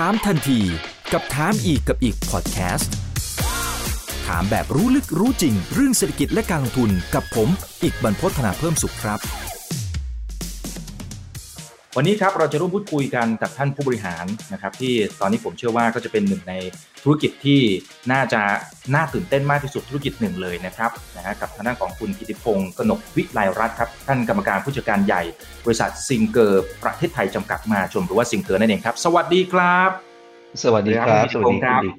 ถามทันทีกับถามอีกกับอีกพอดแคสต์ถามแบบรู้ลึกรู้จริง เรื่องเศรษฐกิจและการลงทุนกับผม อีกบรรพฒนาเพิ่มสุขครับ วันนี้ครับเราจะร่วมพูดคุยกันกับท่านผู้บริหารนะครับ ที่ตอนนี้ผมเชื่อว่าก็จะเป็นหนึ่งใน ธุรกิจที่น่าจะน่าตื่นเต้นมากที่สุดธุรกิจหนึ่งเลยนะครับนะฮะกับทางด้านของคุณกิติพงศ์กนกวิไลรัตน์ครับท่านกรรมการผู้จัดการใหญ่ บริษัทซิงเกอร์ประเทศไทยจำกัดมหาชนหรือว่าซิงเกอร์นั่นเองครับ สวัสดีครับ สวัสดีครับ สวัสดีครับณอีก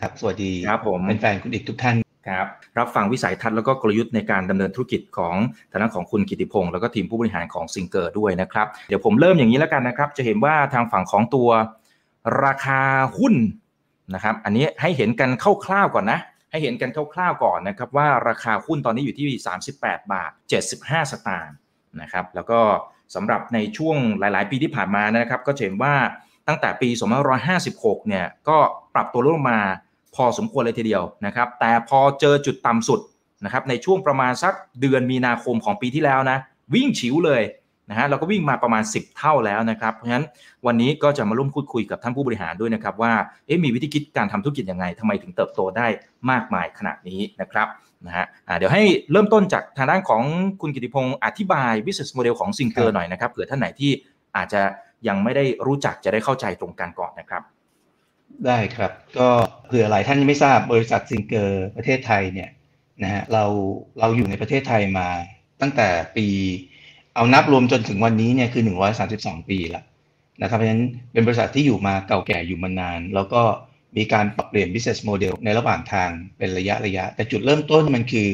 ครับสวัสดีครับผมเป็นแฟนคุณอิกทุกท่านครับรับฟังวิสัยทัศน์แล้วก็กลยุทธ์ในการดำเนินธุรกิจของทางด้านของคุณกิติพงศ์แล้วก็ทีมผู้บริหารของซิงเกอร์ด้วยนะครับ เดี๋ยวผมเริ่มอย่างนี้แล้วกันนะครับ จะเห็นว่าทางฝั่งของตัวราคาหุ้น นะครับ อันนี้ให้เห็นกันคร่าวๆก่อนนะ ให้เห็นกันคร่าวๆก่อนนะครับว่าราคาหุ้นตอนนี้อยู่ที่ 38 บาท 75 สตางค์นะครับ แล้วก็สำหรับในช่วงหลาย ๆ ปีที่ผ่านมานะครับ ก็จะเห็นว่าตั้งแต่ปี 2556 เนี่ยก็ปรับตัวลดลงมาพอสมควรเลยทีเดียวนะครับ แต่พอเจอจุดต่ำสุดนะครับในช่วงประมาณสักเดือนมีนาคมของปีที่แล้วนะวิ่งฉิวเลย นะฮะเราก็วิ่งมาประมาณ 10 เท่าแล้วนะครับ เพราะฉะนั้นวันนี้ก็จะมาร่วมพูดคุยกับท่านผู้บริหารด้วยนะครับว่าเอ๊ะมีวิธีคิดการทำธุรกิจยังไงทำไมถึงเติบโตได้มากมายขนาดนี้นะครับนะฮะอ่าเดี๋ยวให้เริ่มต้นจากทางด้านของคุณกิติพงศ์อธิบาย business model ของซิงเกอครัร์บหน่อยนะครับเผื่อท่านไหนที่อาจจะยังไม่ได้รู้จักจะได้เข้าใจตรงกันก่อนนะครับได้ครับก็เผื่อหลายท่านยังไม่ทราบบริษัทซิงเกอร์ประเทศไทยเนี่ยนะฮะเราเราอยู่ในประเทศไทยมาตั้งแต่ปี เอานับรวมจนถึงวันนี้เนี่ยคือ 132 ปีละนะครับเพราะฉะนั้นเป็นบริษัทที่อยู่มาเก่าแก่อยู่มานาน แล้วก็มีการปรับเปลี่ยน business model ในระหว่างทางเป็นระยะระยะ แต่จุดเริ่มต้นมันคือ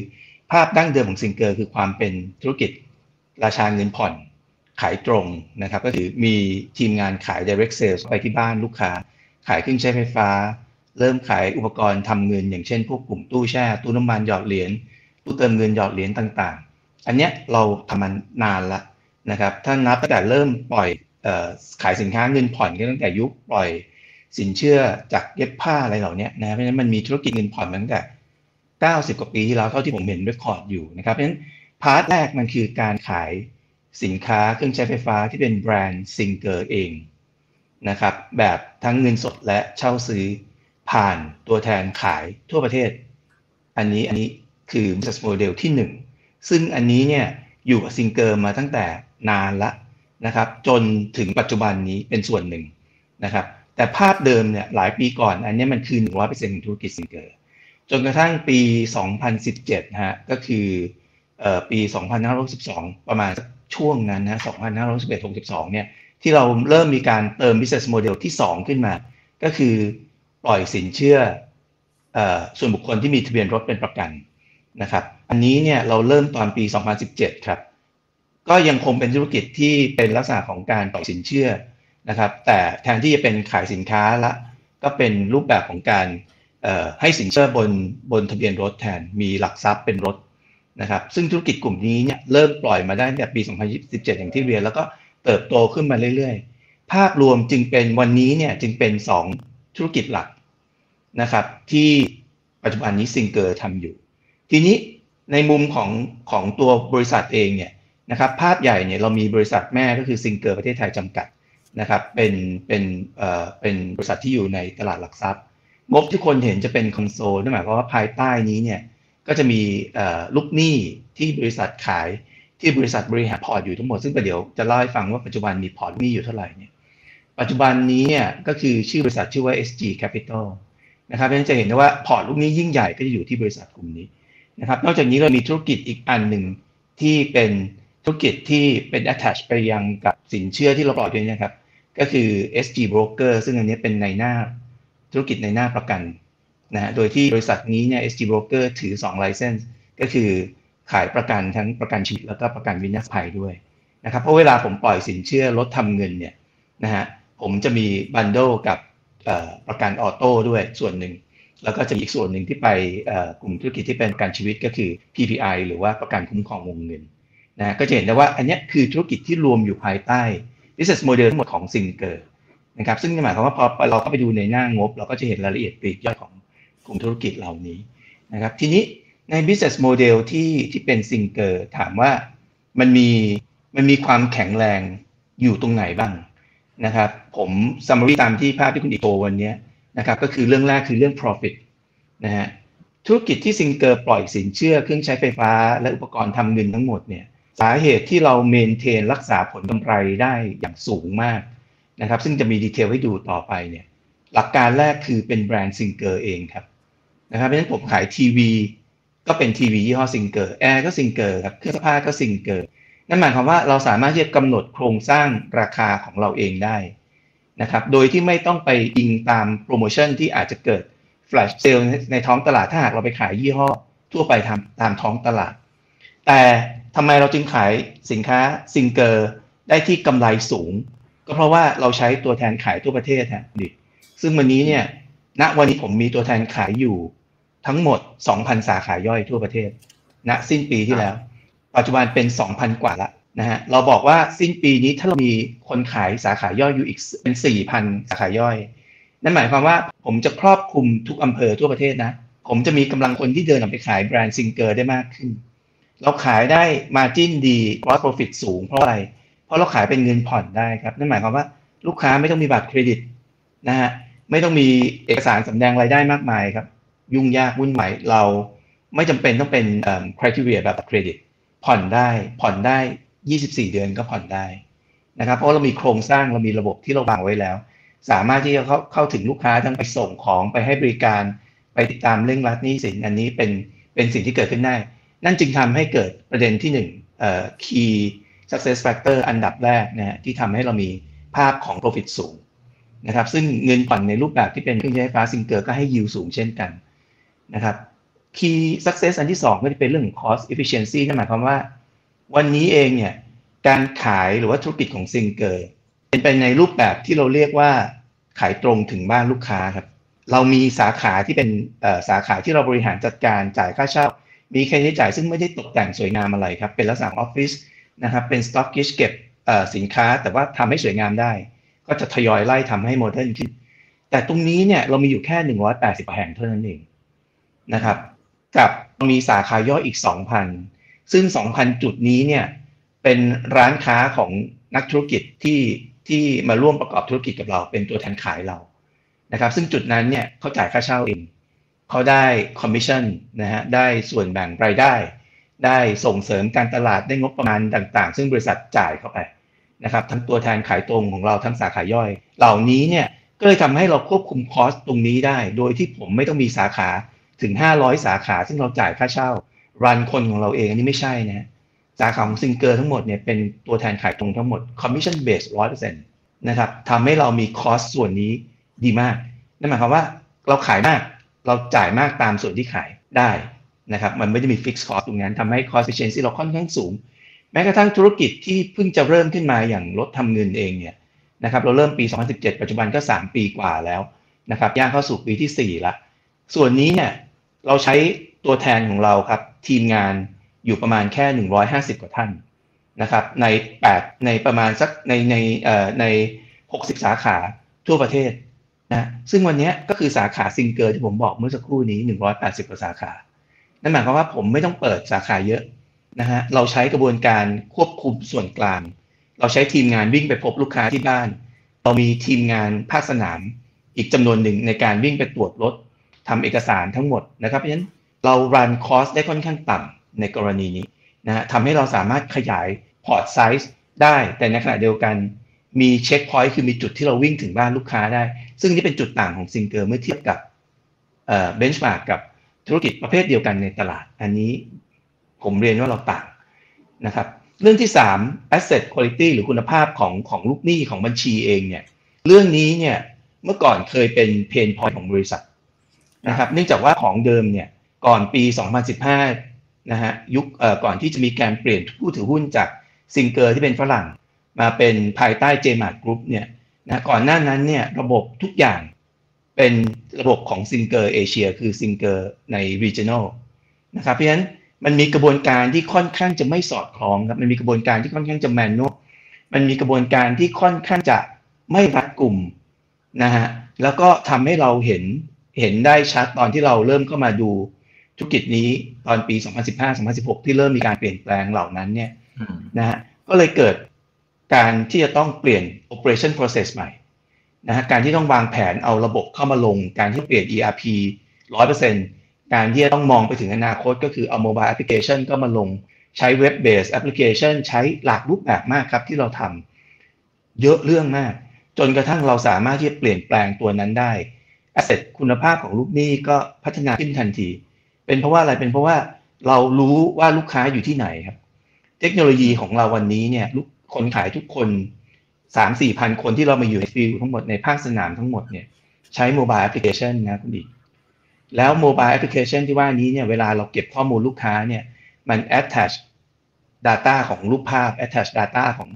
ภาพดั้งเดิมของซิงเกอร์คือความเป็นธุรกิจราชาเงินผ่อนขายตรงนะครับ ก็คือมีทีมงานขาย direct sales ไปที่บ้านลูกค้า ขายเครื่องใช้ไฟฟ้า เริ่มขายอุปกรณ์ทำเงิน อย่างเช่นพวกกลุ่มตู้แช่ ตู้น้ำมันหยอดเหรียญตู้เติมเงินหยอดเหรียญต่างๆ อันเนี้ยเราทำมันนานละนะครับ ถ้านับตั้งแต่เริ่มปล่อยออขายสินค้าเงินผ่อนก็ตั้งแต่ยุคปล่อยสินเชื่อจักรเย็บผ้าอะไรเหล่านี้นะเพราะฉะนั้นมันมีธุรกิจเงินผ่อนมาตั้งแต่ 90 กว่าปีที่แล้วเท่าที่ผมเห็น record อยู่นะครับ เพราะฉะนั้น part แรกมันคือการขายสินค้าเครื่องใช้ไฟฟ้าที่เป็นแบรนด์ซิงเกอร์เองนะครับ แบบทั้งเงินสดและเช่าซื้อผ่านตัวแทนขายทั่วประเทศ อันนี้อันนี้คือ business model ที่หนึ่ง ซึ่งอันนี้เนี่ยอยู่กับซิงเกอร์มาตั้งแต่นานละนะครับ จนถึงปัจจุบันนี้เป็นส่วนหนึ่งนะครับ แต่ภาพเดิมเนี่ยหลายปีก่อนอันนี้มันคือ 100%ของธุรกิจซิงเกอร์จนกระทั่งปี 2017นะฮะก็คือเอ่อปี 2562 ประมาณช่วงนั้นนะ2561-62เนี่ยที่เราเริ่มมีการเติม business model ที่ 2 ขึ้นมา ก็คือปล่อยสินเชื่อเออส่วนบุคคลที่มีทะเบียนรถเป็นประกัน นะครับ อันนี้เนี่ยเราเริ่มตอนปี 2017 ครับ ก็ยังคงเป็นธุรกิจที่เป็นลักษณะของการปล่อยสินเชื่อนะครับ แต่แทนที่จะเป็นขายสินค้าละ ก็เป็นรูปแบบของการให้สินเชื่อบนบนทะเบียนรถแทน มีหลักทรัพย์เป็นรถนะครับ ซึ่งธุรกิจกลุ่มนี้เนี่ยเริ่มปล่อยมาได้ตั้งแต่ปี 2017 อย่างที่เรียน แล้วก็เติบโตขึ้นมาเรื่อยๆ ภาพรวมจึงเป็นวันนี้เนี่ยจึงเป็น 2 ธุรกิจหลักนะครับที่ปัจจุบันนี้ซิงเกอร์ทำอยู่ ทีนี้ในมุมของของตัวบริษัทเองเนี่ยนะครับภาพใหญ่เนี่ยเรามีบริษัทแม่ก็คือซิงเกอร์ประเทศไทยจำกัดนะครับเป็นเป็นเอ่อเป็นบริษัทที่อยู่ในตลาดหลักทรัพย์งบที่คนเห็นจะเป็นคอนโซลนั่นหมายความว่าภายใต้นี้เนี่ยก็จะมีเอ่อลูกหนี้ที่บริษัทขายที่บริษัทบริหารพอร์ตอยู่ทั้งหมดซึ่งประเดี๋ยวจะเล่าให้ฟังว่าปัจจุบันมีพอร์ตหนี้อยู่เท่าไหร่เนี่ยปัจจุบันนี้เนี่ยก็คือชื่อบริษัทชื่อว่า SG Capital นะครับเพราะฉะนั้นจะเห็นได้ว่าพอร์ตลูกหนี้ยิ่งใหญ่ก็จะอยู่ที่บริษัทกลุ่มนี้ นะครับ นอกจากนี้เรามีธุรกิจอีกอันหนึ่งที่เป็นธุรกิจที่เป็น attach ไปยังกับสินเชื่อที่เราปล่อยด้วยนะครับ ก็คือ SG Broker ซึ่งอันนี้เป็นในหน้าธุรกิจในหน้าประกันนะฮะ โดยที่บริษัทนี้เนี่ย SG Broker ถือ2 license ก็คือขายประกันทั้งประกันชีวิตแล้วก็ประกันวินาศภัยด้วยนะครับ เพราะเวลาผมปล่อยสินเชื่อรถทำเงินเนี่ยนะฮะ ผมจะมี bundle กับประกัน auto ด้วยส่วนหนึ่ง แล้วก็จะมีอีกส่วนหนึ่งที่ไปกลุ่มธุรกิจที่เป็นประกันชีวิตก็คือ PPI หรือว่าประกันคุ้มครองวงเงินนะก็จะเห็นได้ว่าอันนี้คือธุรกิจที่รวมอยู่ภายใต้ business model ทั้งหมดของซิงเกอร์นะครับซึ่งหมายความว่าพอเราก็ไปดูในหน้างบ เราก็จะเห็นรายละเอียดปลีกย่อยของกลุ่มธุรกิจเหล่านี้นะครับทีนี้ใน business model ที่ที่เป็นซิงเกอร์ถามว่ามันมีมันมีความแข็งแรงอยู่ตรงไหนบ้างนะครับผม summary ตามที่ภาพที่คุณอิกโชว์วันนี้ นะครับก็คือเรื่องแรกคือเรื่อง profit นะฮะธุรกิจที่ซิงเกอร์ปล่อยสินเชื่อเครื่องใช้ไฟฟ้า และอุปกรณ์ทำเงินทั้งหมดเนี่ยสาเหตุที่เรา maintain รักษาผลกำไรได้อย่างสูงมากนะครับซึ่งจะมี detail ให้ดูต่อไปเนี่ยหลักการแรกคือเป็นแบรนด์ซิงเกอร์เองครับนะครับเพราะฉะนั้นผมขายทีวีก็เป็นทีวียี่ห้อซิงเกอร์แอร์ก็ซิงเกอร์ครับเครื่องซักผ้าก็ซิงเกอร์นั่นหมายความว่าเราสามารถที่จะกำหนดโครงสร้างราคาของเราเองได้ นะครับ โดยที่ไม่ต้องไปอิงตามโปรโมชั่นที่อาจจะเกิด flash sale ในท้องตลาดถ้าหากเราไปขายยี่ห้อ ทั่วไปตามตามท้องตลาด แต่ทำไมเราจึงขายสินค้าซิงเกอร์ได้ที่กำไรสูง ก็เพราะว่าเราใช้ตัวแทนขายทั่วประเทศฮะดิซึ่งวันนี้เนี่ยณวันนี้ผมมีตัวแทนขายอยู่ทั้งหมด 2,000 สาขาย่อยทั่วประเทศณสิ้นปีที่แล้ว ปัจจุบันเป็น 2,000 กว่าละ นะฮะเราบอกว่าสิ้นปีนี้ถ้าเรามีคนขายสาขาย่อยอยู่อีกเป็น4,000สาขาย่อย นั่นหมายความว่าผมจะครอบคลุมทุกอำเภอทั่วประเทศนะ ผมจะมีกำลังคนที่เดินออกไปขายแบรนด์ซิงเกอร์ได้มากขึ้น เราขายได้มาจิ้นดี gross profit สูงเพราะอะไร เพราะเราขายเป็นเงินผ่อนได้ครับ นั่นหมายความว่าลูกค้าไม่ต้องมีบัตรเครดิตนะฮะไม่ต้องมีเอกสารสำแดงรายได้มากมายครับ ยุ่งยากวุ่นวายเราไม่จำเป็นต้องเป็นคุณทีเรียแบบเครดิตผ่อนได้ผ่อนได้ 24 เดือนก็ผ่อนได้นะครับเพราะเรามีโครงสร้างเรามีระบบที่เราวางไว้แล้ว สามารถที่จะเข้าเข้าถึงลูกค้าทั้งไปส่งของไปให้บริการ ไปติดตามเรื่องรัดนี้สินอันนี้เป็นเป็นสิ่งที่เกิดขึ้นได้ นั่นจึงทำให้เกิดประเด็นที่หนึ่ง key success factor อันดับแรกนะฮะที่ทำให้เรามีภาพของ profit สูงนะครับซึ่งเงินผ่อนในรูปแบบที่เป็นเครื่องใช้ไฟฟ้าซิงเกอร์ก็ให้ยิวสูงเช่นกันนะครับ key success อันที่ 2 ก็จะเป็นเรื่องของ cost efficiency นั่นหมายความว่า วันนี้เองเนี่ยการขายหรือว่าธุรกิจของซิงเกอร์เป็นไปในรูปแบบที่เราเรียกว่าขายตรงถึงบ้านลูกค้าครับเรามีสาขาที่เป็นสาขาที่เราบริหารจัดการจ่ายค่าเช่า มีค่าใช้จ่ายซึ่งไม่ได้ตกแต่งสวยงามอะไรครับ เป็นลักษณะออฟฟิศนะครับ เป็น storage เก็บสินค้า แต่ว่าทำให้สวยงามได้ ก็จะทยอยไล่ทำให้ modern ขึ้นแต่ตรงนี้เนี่ยเรามีอยู่แค่ 180 แห่งเท่านั้นเองนะครับ กับมีสาขาย่อยอีก 2,000 ซึ่ง 2,000 จุดนี้เนี่ยเป็นร้านค้าของนักธุรกิจที่ที่มาร่วมประกอบธุรกิจกับเรา เป็นตัวแทนขายเรานะครับ ซึ่งจุดนั้นเนี่ยเขาจ่ายค่าเช่าเองเขาได้คอมมิชชั่นนะฮะได้ส่วนแบ่งรายได้ ได้ส่งเสริมการตลาดได้งบประมาณต่างๆ ซึ่งบริษัทจ่ายเข้าไปนะครับ ทั้งตัวแทนขายตรงของเราทั้งสาขาย่อย เหล่านี้เนี่ยก็เลยทำให้เราควบคุม cost ตรงนี้ได้ โดยที่ผมไม่ต้องมีสาขาถึง 500 สาขา ซึ่งเราจ่ายค่าเช่า run คนของเราเองอันนี้ไม่ใช่นะสาขาของซิงเกอร์ทั้งหมดเนี่ยเป็นตัวแทนขายตรงทั้งหมด commission based ร้อยเปอร์เซ็นต์นะครับทำให้เรามี cost ส่วนนี้ดีมาก นั่นหมายความว่าเราขายมากเราจ่ายมากตามส่วนที่ขายได้นะครับมันไม่ได้มี fixed cost ตรงนั้นทำให้คอสเ f ช c นซี่เราค่อนข้างสูง แม้กระทั่งธุรกิจที่เพิ่งจะเริ่มขึ้นมาอย่างรถทำเงินเองเนี่ยนะครับเราเริ่มปี 2017 ปัจจุบันก็ 3 ปีกว่าแล้วนะครับย่างเข้าสู่ปีที่ 4 ละ ส่วนนี้เนี่ยเราใช้ ตัวแทนของเราครับ ทีมงานอยู่ประมาณแค่ 150 กว่าท่านนะครับ ใน8ในประมาณสักในในเอ่อใน 60 สาขาทั่วประเทศนะซึ่งวันนี้ก็คือสาขาซิงเกิลที่ผมบอกเมื่อสักครู่นี้ 180 กว่าสาขา นั่นหมายความว่าผมไม่ต้องเปิดสาขาเยอะนะฮะเราใช้กระบวนการควบคุมส่วนกลาง เราใช้ทีมงานวิ่งไปพบลูกค้าที่บ้าน เรามีทีมงานภาคสนามอีกจำนวนหนึ่งในการวิ่งไปตรวจรถทำเอกสารทั้งหมดนะครับเพราะฉะนั้น เรา run cost ได้ค่อนข้างต่ำในกรณีนี้นะฮะทำให้เราสามารถขยาย port size ได้ แต่ในขณะเดียวกันมี checkpoint คือมีจุดที่เราวิ่งถึงบ้านลูกค้าได้ ซึ่งนี่เป็นจุดต่างของซิงเกอร์เมื่อเทียบกับ benchmark กับธุรกิจประเภทเดียวกันในตลาด อันนี้ผมเรียนว่าเราต่างนะครับเรื่องที่ 3 asset quality หรือคุณภาพของของลูกหนี้ของบัญชีเองเนี่ยเรื่องนี้เนี่ยเมื่อก่อนเคยเป็น pain point ของบริษัทนะครับเนื่องจากว่าของเดิมเนี่ย ก่อนปี 2015 นะฮะยุคก่อนที่จะมีการเปลี่ยนผู้ถือหุ้นจากซิงเกอร์ที่เป็นฝรั่ง มาเป็นภายใต้เจมาร์ทกรุ๊ปเนี่ยนะก่อนหน้านั้นเนี่ยระบบทุกอย่างเป็นระบบของซิงเกอร์เอเชียคือซิงเกอร์ใน regional นะครับเพราะฉะนั้นมันมีกระบวนการที่ค่อนข้างจะไม่สอดคล้องครับมันมีกระบวนการที่ค่อนข้างจะแมนนวลมันมีกระบวนการที่ค่อนข้างจะไม่รัดกลุ่มนะฮะแล้วก็ทำให้เราเห็นเห็นได้ชัดตอนที่เราเริ่มเข้ามาดู ธุรกิจนี้ตอนปี 2015-2016 ที่เริ่มมีการเปลี่ยนแปลงเหล่านั้นเนี่ยนะฮะก็เลยเกิดการที่จะต้องเปลี่ยน operation process ใหม่นะฮะการที่ต้องวางแผนเอาระบบเข้ามาลง การที่เปลี่ยน ERP 100%การที่จะต้องมองไปถึงอนาคตก็คือเอา mobile application ก็มาลง ใช้ web based application ใช้หลากรูปแบบมากครับที่เราทำเยอะเรื่องมาก จนกระทั่งเราสามารถที่จะเปลี่ยนแปลงตัวนั้นได้ asset คุณภาพของลูกหนี้ก็พัฒนาขึ้นทันที เป็นเพราะว่าอะไรเป็นเพราะว่าเรารู้ว่าลูกค้าอยู่ที่ไหนครับ เทคโนโลยีของเราวันนี้เนี่ยคนขายทุกคนสามสี่พันคนที่เรามาอยู่ในฟิลทั้งหมดในภาคสนามทั้งหมดเนี่ยใช้ mobile application นะคุณอิกแล้ว mobile application ที่ว่านี้เนี่ยเวลาเราเก็บข้อมูลลูกค้าเนี่ยมัน attach data ของรูปภาพ attach data ของ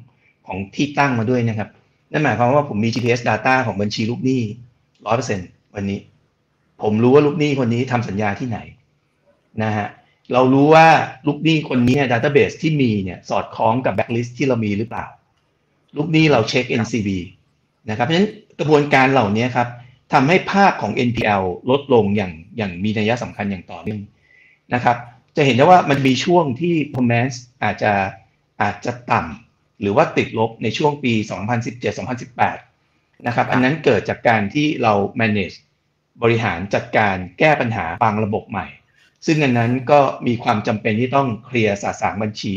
ของที่ตั้งมาด้วยนะครับ นั่นหมายความว่าผมมี GPS data ของบัญชีลูกหนี้ร้อยเปอร์เซ็นวันนี้ ผมรู้ว่าลูกหนี้คนนี้ทำสัญญาที่ไหน นะฮะเรารู้ว่าลูกหนี้คนนี้ database ที่มีเนี่ยสอดคล้องกับแบ็กลิสต์ที่เรามีหรือเปล่า ลูกหนี้เราเช็ค NCB นะครับเพราะฉะนั้นกระบวนการเหล่านี้ครับทำให้ภาพของ NPL ลดลงอย่างอย่างมีนัยสำคัญอย่างต่อเนื่องนะครับ จะเห็นได้ว่ามันมีช่วงที่ performance อาจจะอาจจะต่ำหรือว่าติดลบในช่วงปี 2017-2018 นะครับ อันนั้นเกิดจากการที่เรา manage บริหารจัดการแก้ปัญหาบางระบบใหม่ ซึ่งอันนั้นก็มีความจำเป็นที่ต้องเคลียร์สาสางบัญชี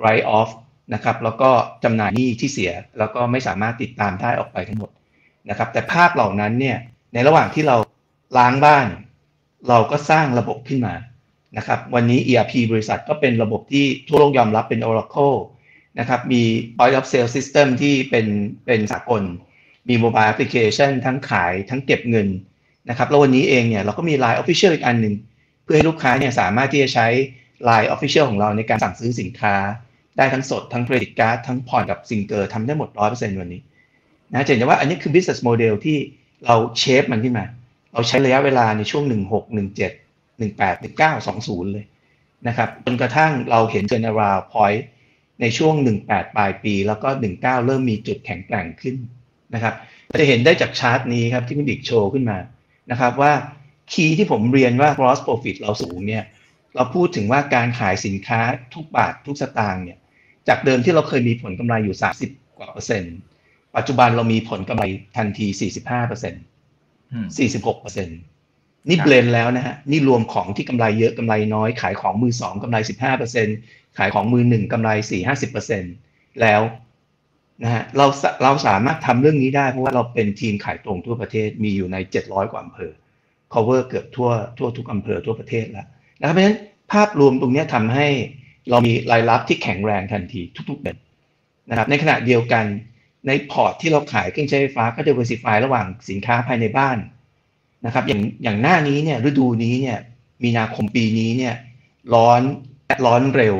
write off นะครับแล้วก็จำหน่ายหนี้ที่เสีย แล้วก็ไม่สามารถติดตามได้ออกไปทั้งหมดนะครับแต่ภาพเหล่านั้นเนี่ยในระหว่างที่เราล้างบ้าน เราก็สร้างระบบขึ้นมานะครับวันนี้ ERP บริษัทก็เป็นระบบที่ทั่วโลกยอมรับเป็น Oracle นะครับมี point of sale system ที่เป็นเป็นสากล มี mobile application ทั้งขายทั้งเก็บเงินนะครับแล้ววันนี้เองเนี่ยเราก็มี Line Official อีกอันหนึ่ง เพื่อให้ลูกค้าเนี่ยสามารถที่จะใช้ Line Official ของเราในการสั่งซื้อสินค้า ได้ทั้งสดทั้ง credit card ทั้งผ่อนกับซิงเกอร์ทำได้หมด 100%วันนี้นะเห็นว่าอันนี้คือ business model ที่เรา shape มันขึ้นมา เราใช้ระยะเวลาในช่วง 16 17 18 19 20 เลยนะครับจนกระทั่งเราเห็น turnaround point ในช่วง 18 ปลายปี แล้วก็ 19 เริ่มมีจุดแข็งแกร่งขึ้นนะครับจะเห็นได้จากชาร์ตนี้ครับที่คุณอิกโชว์ขึ้นมานะครับว่า คีย์ที่ผมเรียนว่า gross profit เราสูงเนี่ยเราพูดถึงว่าการขายสินค้าทุกบาททุกสตางค์เนี่ยจากเดิมที่เราเคยมีผลกำไรอยู่ 30 กว่าเปอร์เซ็นต์ ปัจจุบันเรามีผลกำไรทันที 45เปอร์เซ็นต์46เปอร์เซ็นต์นี่เบลนแล้วนะฮะ นี่รวมของที่กำไรเยอะกำไรน้อย ขายของมือสองกำไร 15เปอร์เซ็นต์ขายของมือหนึ่งกำไร4 50เปอร์เซ็นต์แล้วนะฮะเราเราสามารถทำเรื่องนี้ได้เพราะว่าเราเป็นทีมขายตรงทั่วประเทศมีอยู่ใน 700 กว่าอำเภอ cover เกือบทั่วทั่วทุกอำเภอทั่วประเทศแล้วนะครับเพราะฉะนั้นภาพรวมตรงนี้ทำให้เรามีรายรับที่แข็งแรงทันทีทุกๆเดือนนะครับในขณะเดียวกันในพอร์ตที่เราขายเครื่องใช้ไฟฟ้าก็ diversify ระหว่างสินค้าภายในบ้านนะครับอย่างอย่างหน้านี้เนี่ยฤดูนี้เนี่ยมีนาคมปีนี้เนี่ยร้อนร้อนเร็ว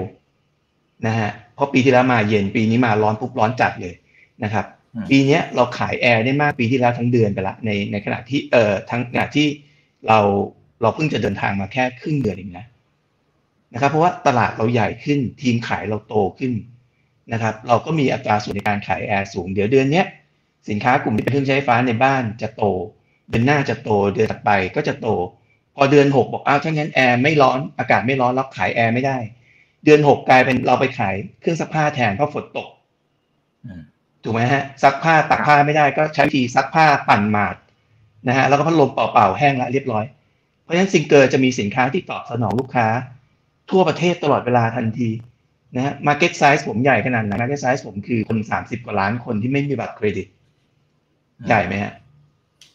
นะฮะเพราะปีที่แล้วมาเย็นปีนี้มาร้อนปุ๊บร้อนจัดเลยนะครับ ปีนี้เราขายแอร์ได้มากปีที่แล้วทั้งเดือนไปละในในขณะที่เอ่อทั้งขณะที่ เราเราเพิ่งจะเดินทางมาแค่ครึ่งเดือนเองนะนะครับ เพราะว่าตลาดเราใหญ่ขึ้นทีมขายเราโตขึ้นนะครับ เราก็มีอัตราส่วนในการขายแอร์สูง เดี๋ยวเดือนนี้สินค้ากลุ่มที่เป็นเครื่องใช้ไฟฟ้าในบ้านจะโต เดือนหน้าจะโตเดือนถัดไปก็จะโต พอเดือนหกบอกอ้าวถ้างั้นแอร์ไม่ร้อนอากาศไม่ร้อนเราขายแอร์ไม่ได้ เดือนหกกลายเป็นเราไปขายเครื่องซักผ้าแทนเพราะฝนตกถูกไหมฮะซักผ้าตากผ้าไม่ได้ก็ใช้ที่ซักผ้าปั่นหมาด นะฮะแล้วก็พัดลมเป่าๆแห้งละเรียบร้อย เพราะฉะนั้นซิงเกอร์จะมีสินค้าที่ตอบสนองลูกค้า ทั่วประเทศตลอดเวลาทันทีนะฮะ market size ผมใหญ่ขนาดไหน market size ผมคือคนสามสิบกว่าล้านคนที่ไม่มีบัตรเครดิต ใหญ่ไหมฮะ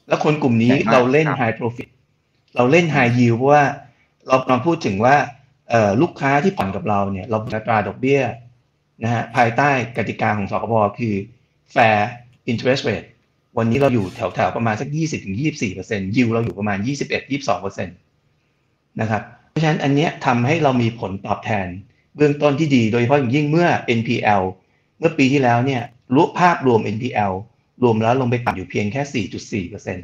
แล้วคนกลุ่มนี้เราเล่น high profitเราเล่นไฮยิวเพราะว่าเราลองพูดถึงว่าลูกค้าที่ผ่อนกับเราเนี่ย เราอัตราดอกเบี้ยนะฮะภายใต้กติกาของสกบคือ fair interest rate วันนี้เราอยู่แถวๆประมาณสัก 20-24%ยิวเราอยู่ประมาณ 21-22%นะครับ เพราะฉะนั้นอันเนี้ยทำให้เรามีผลตอบแทน เบื้องต้นที่ดี โดยเฉพาะอย่างยิ่งเมื่อ NPL เมื่อปีที่แล้วเนี่ยรูปภาพรวม NPL รวมแล้วลงไปต่ำอยู่เพียงแค่ 4.4%น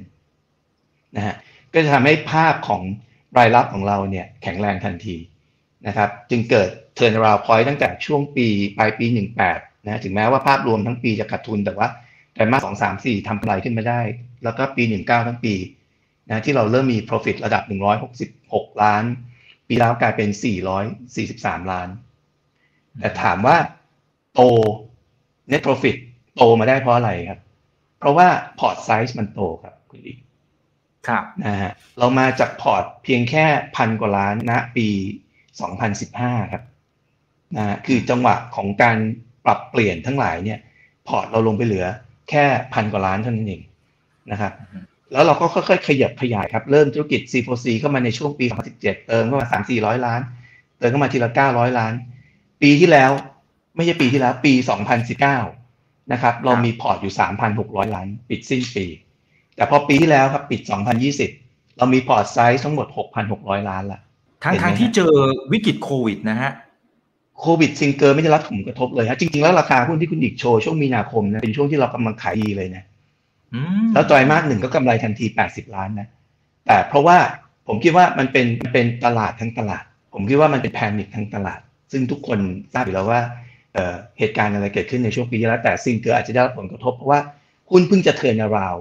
ะฮะ ก็จะทำให้ภาพของรายรับของเราเนี่ยแข็งแรงทันทีนะครับ จึงเกิด turnaround point ตั้งแต่ช่วงปีปลายปี 18นะถึงแม้ว่าภาพรวมทั้งปีจะขาดทุนแต่ว่า แต่มาสองสามสี่ทำกำไรขึ้นมาได้ แล้วก็ปีหนึ่งเก้าทั้งปีนะที่เราเริ่มมี profit ระดับหนึ่งร้อยหกสิบหกล้าน ปีแล้วกลายเป็นสี่ร้อยสี่สิบสามล้าน แต่ถามว่าโต net profit โตมาได้เพราะอะไรครับ เพราะว่า port size มันโตครับคุณอิกครับนะฮะเรามาจากพอร์ตเพียงแค่พันกว่าล้านณปี 2015 ครับนะคือจังหวะของการปรับเปลี่ยนทั้งหลายเนี่ย พอร์ตเราลงไปเหลือ แค่พันกว่าล้านเท่านั้นเองนะครับแล้วเราก็ค่อยๆ ขยับขยายครับ เริ่มธุรกิจ C4C เข้ามาในช่วงปี 2017 เติมเข้ามา 3-400 ล้าน เติมเข้ามาทีละ 900 ล้าน ปีที่แล้วไม่ใช่ปีที่แล้วปี 2019 นะครับ เรามีพอร์ตอยู่ 3,600 ล้าน ปิดสิ้นปี แต่พอปีที่แล้วครับปิด 2020 เรามี port size ทั้งหมด 6,600 ล้านละทั้งทางที่เจอวิกฤตโควิดนะฮะ โควิดซิงเกอร์ไม่ได้รับผลกระทบเลยฮะจริงๆแล้วราคาหุ้นที่คุณอิกโชว์ช่วงมีนาคมนะเป็นช่วงที่เรากำลังขายดีเลยนะแล้วไตรมาสหนึ่งก็กำไรทันที 80 ล้านนะ แต่เพราะว่าผมคิดว่ามันเป็นเป็นตลาดทั้งตลาด ผมคิดว่ามันเป็น panic ทั้งตลาด ซึ่งทุกคนทราบอยู่แล้วว่าเหตุการณ์อะไรเกิดขึ้นในช่วงปีที่แล้วแต่ซิงเกอร์อาจจะได้รับผลกระทบเพราะว่าหุ้นเพิ่งจะ turnaround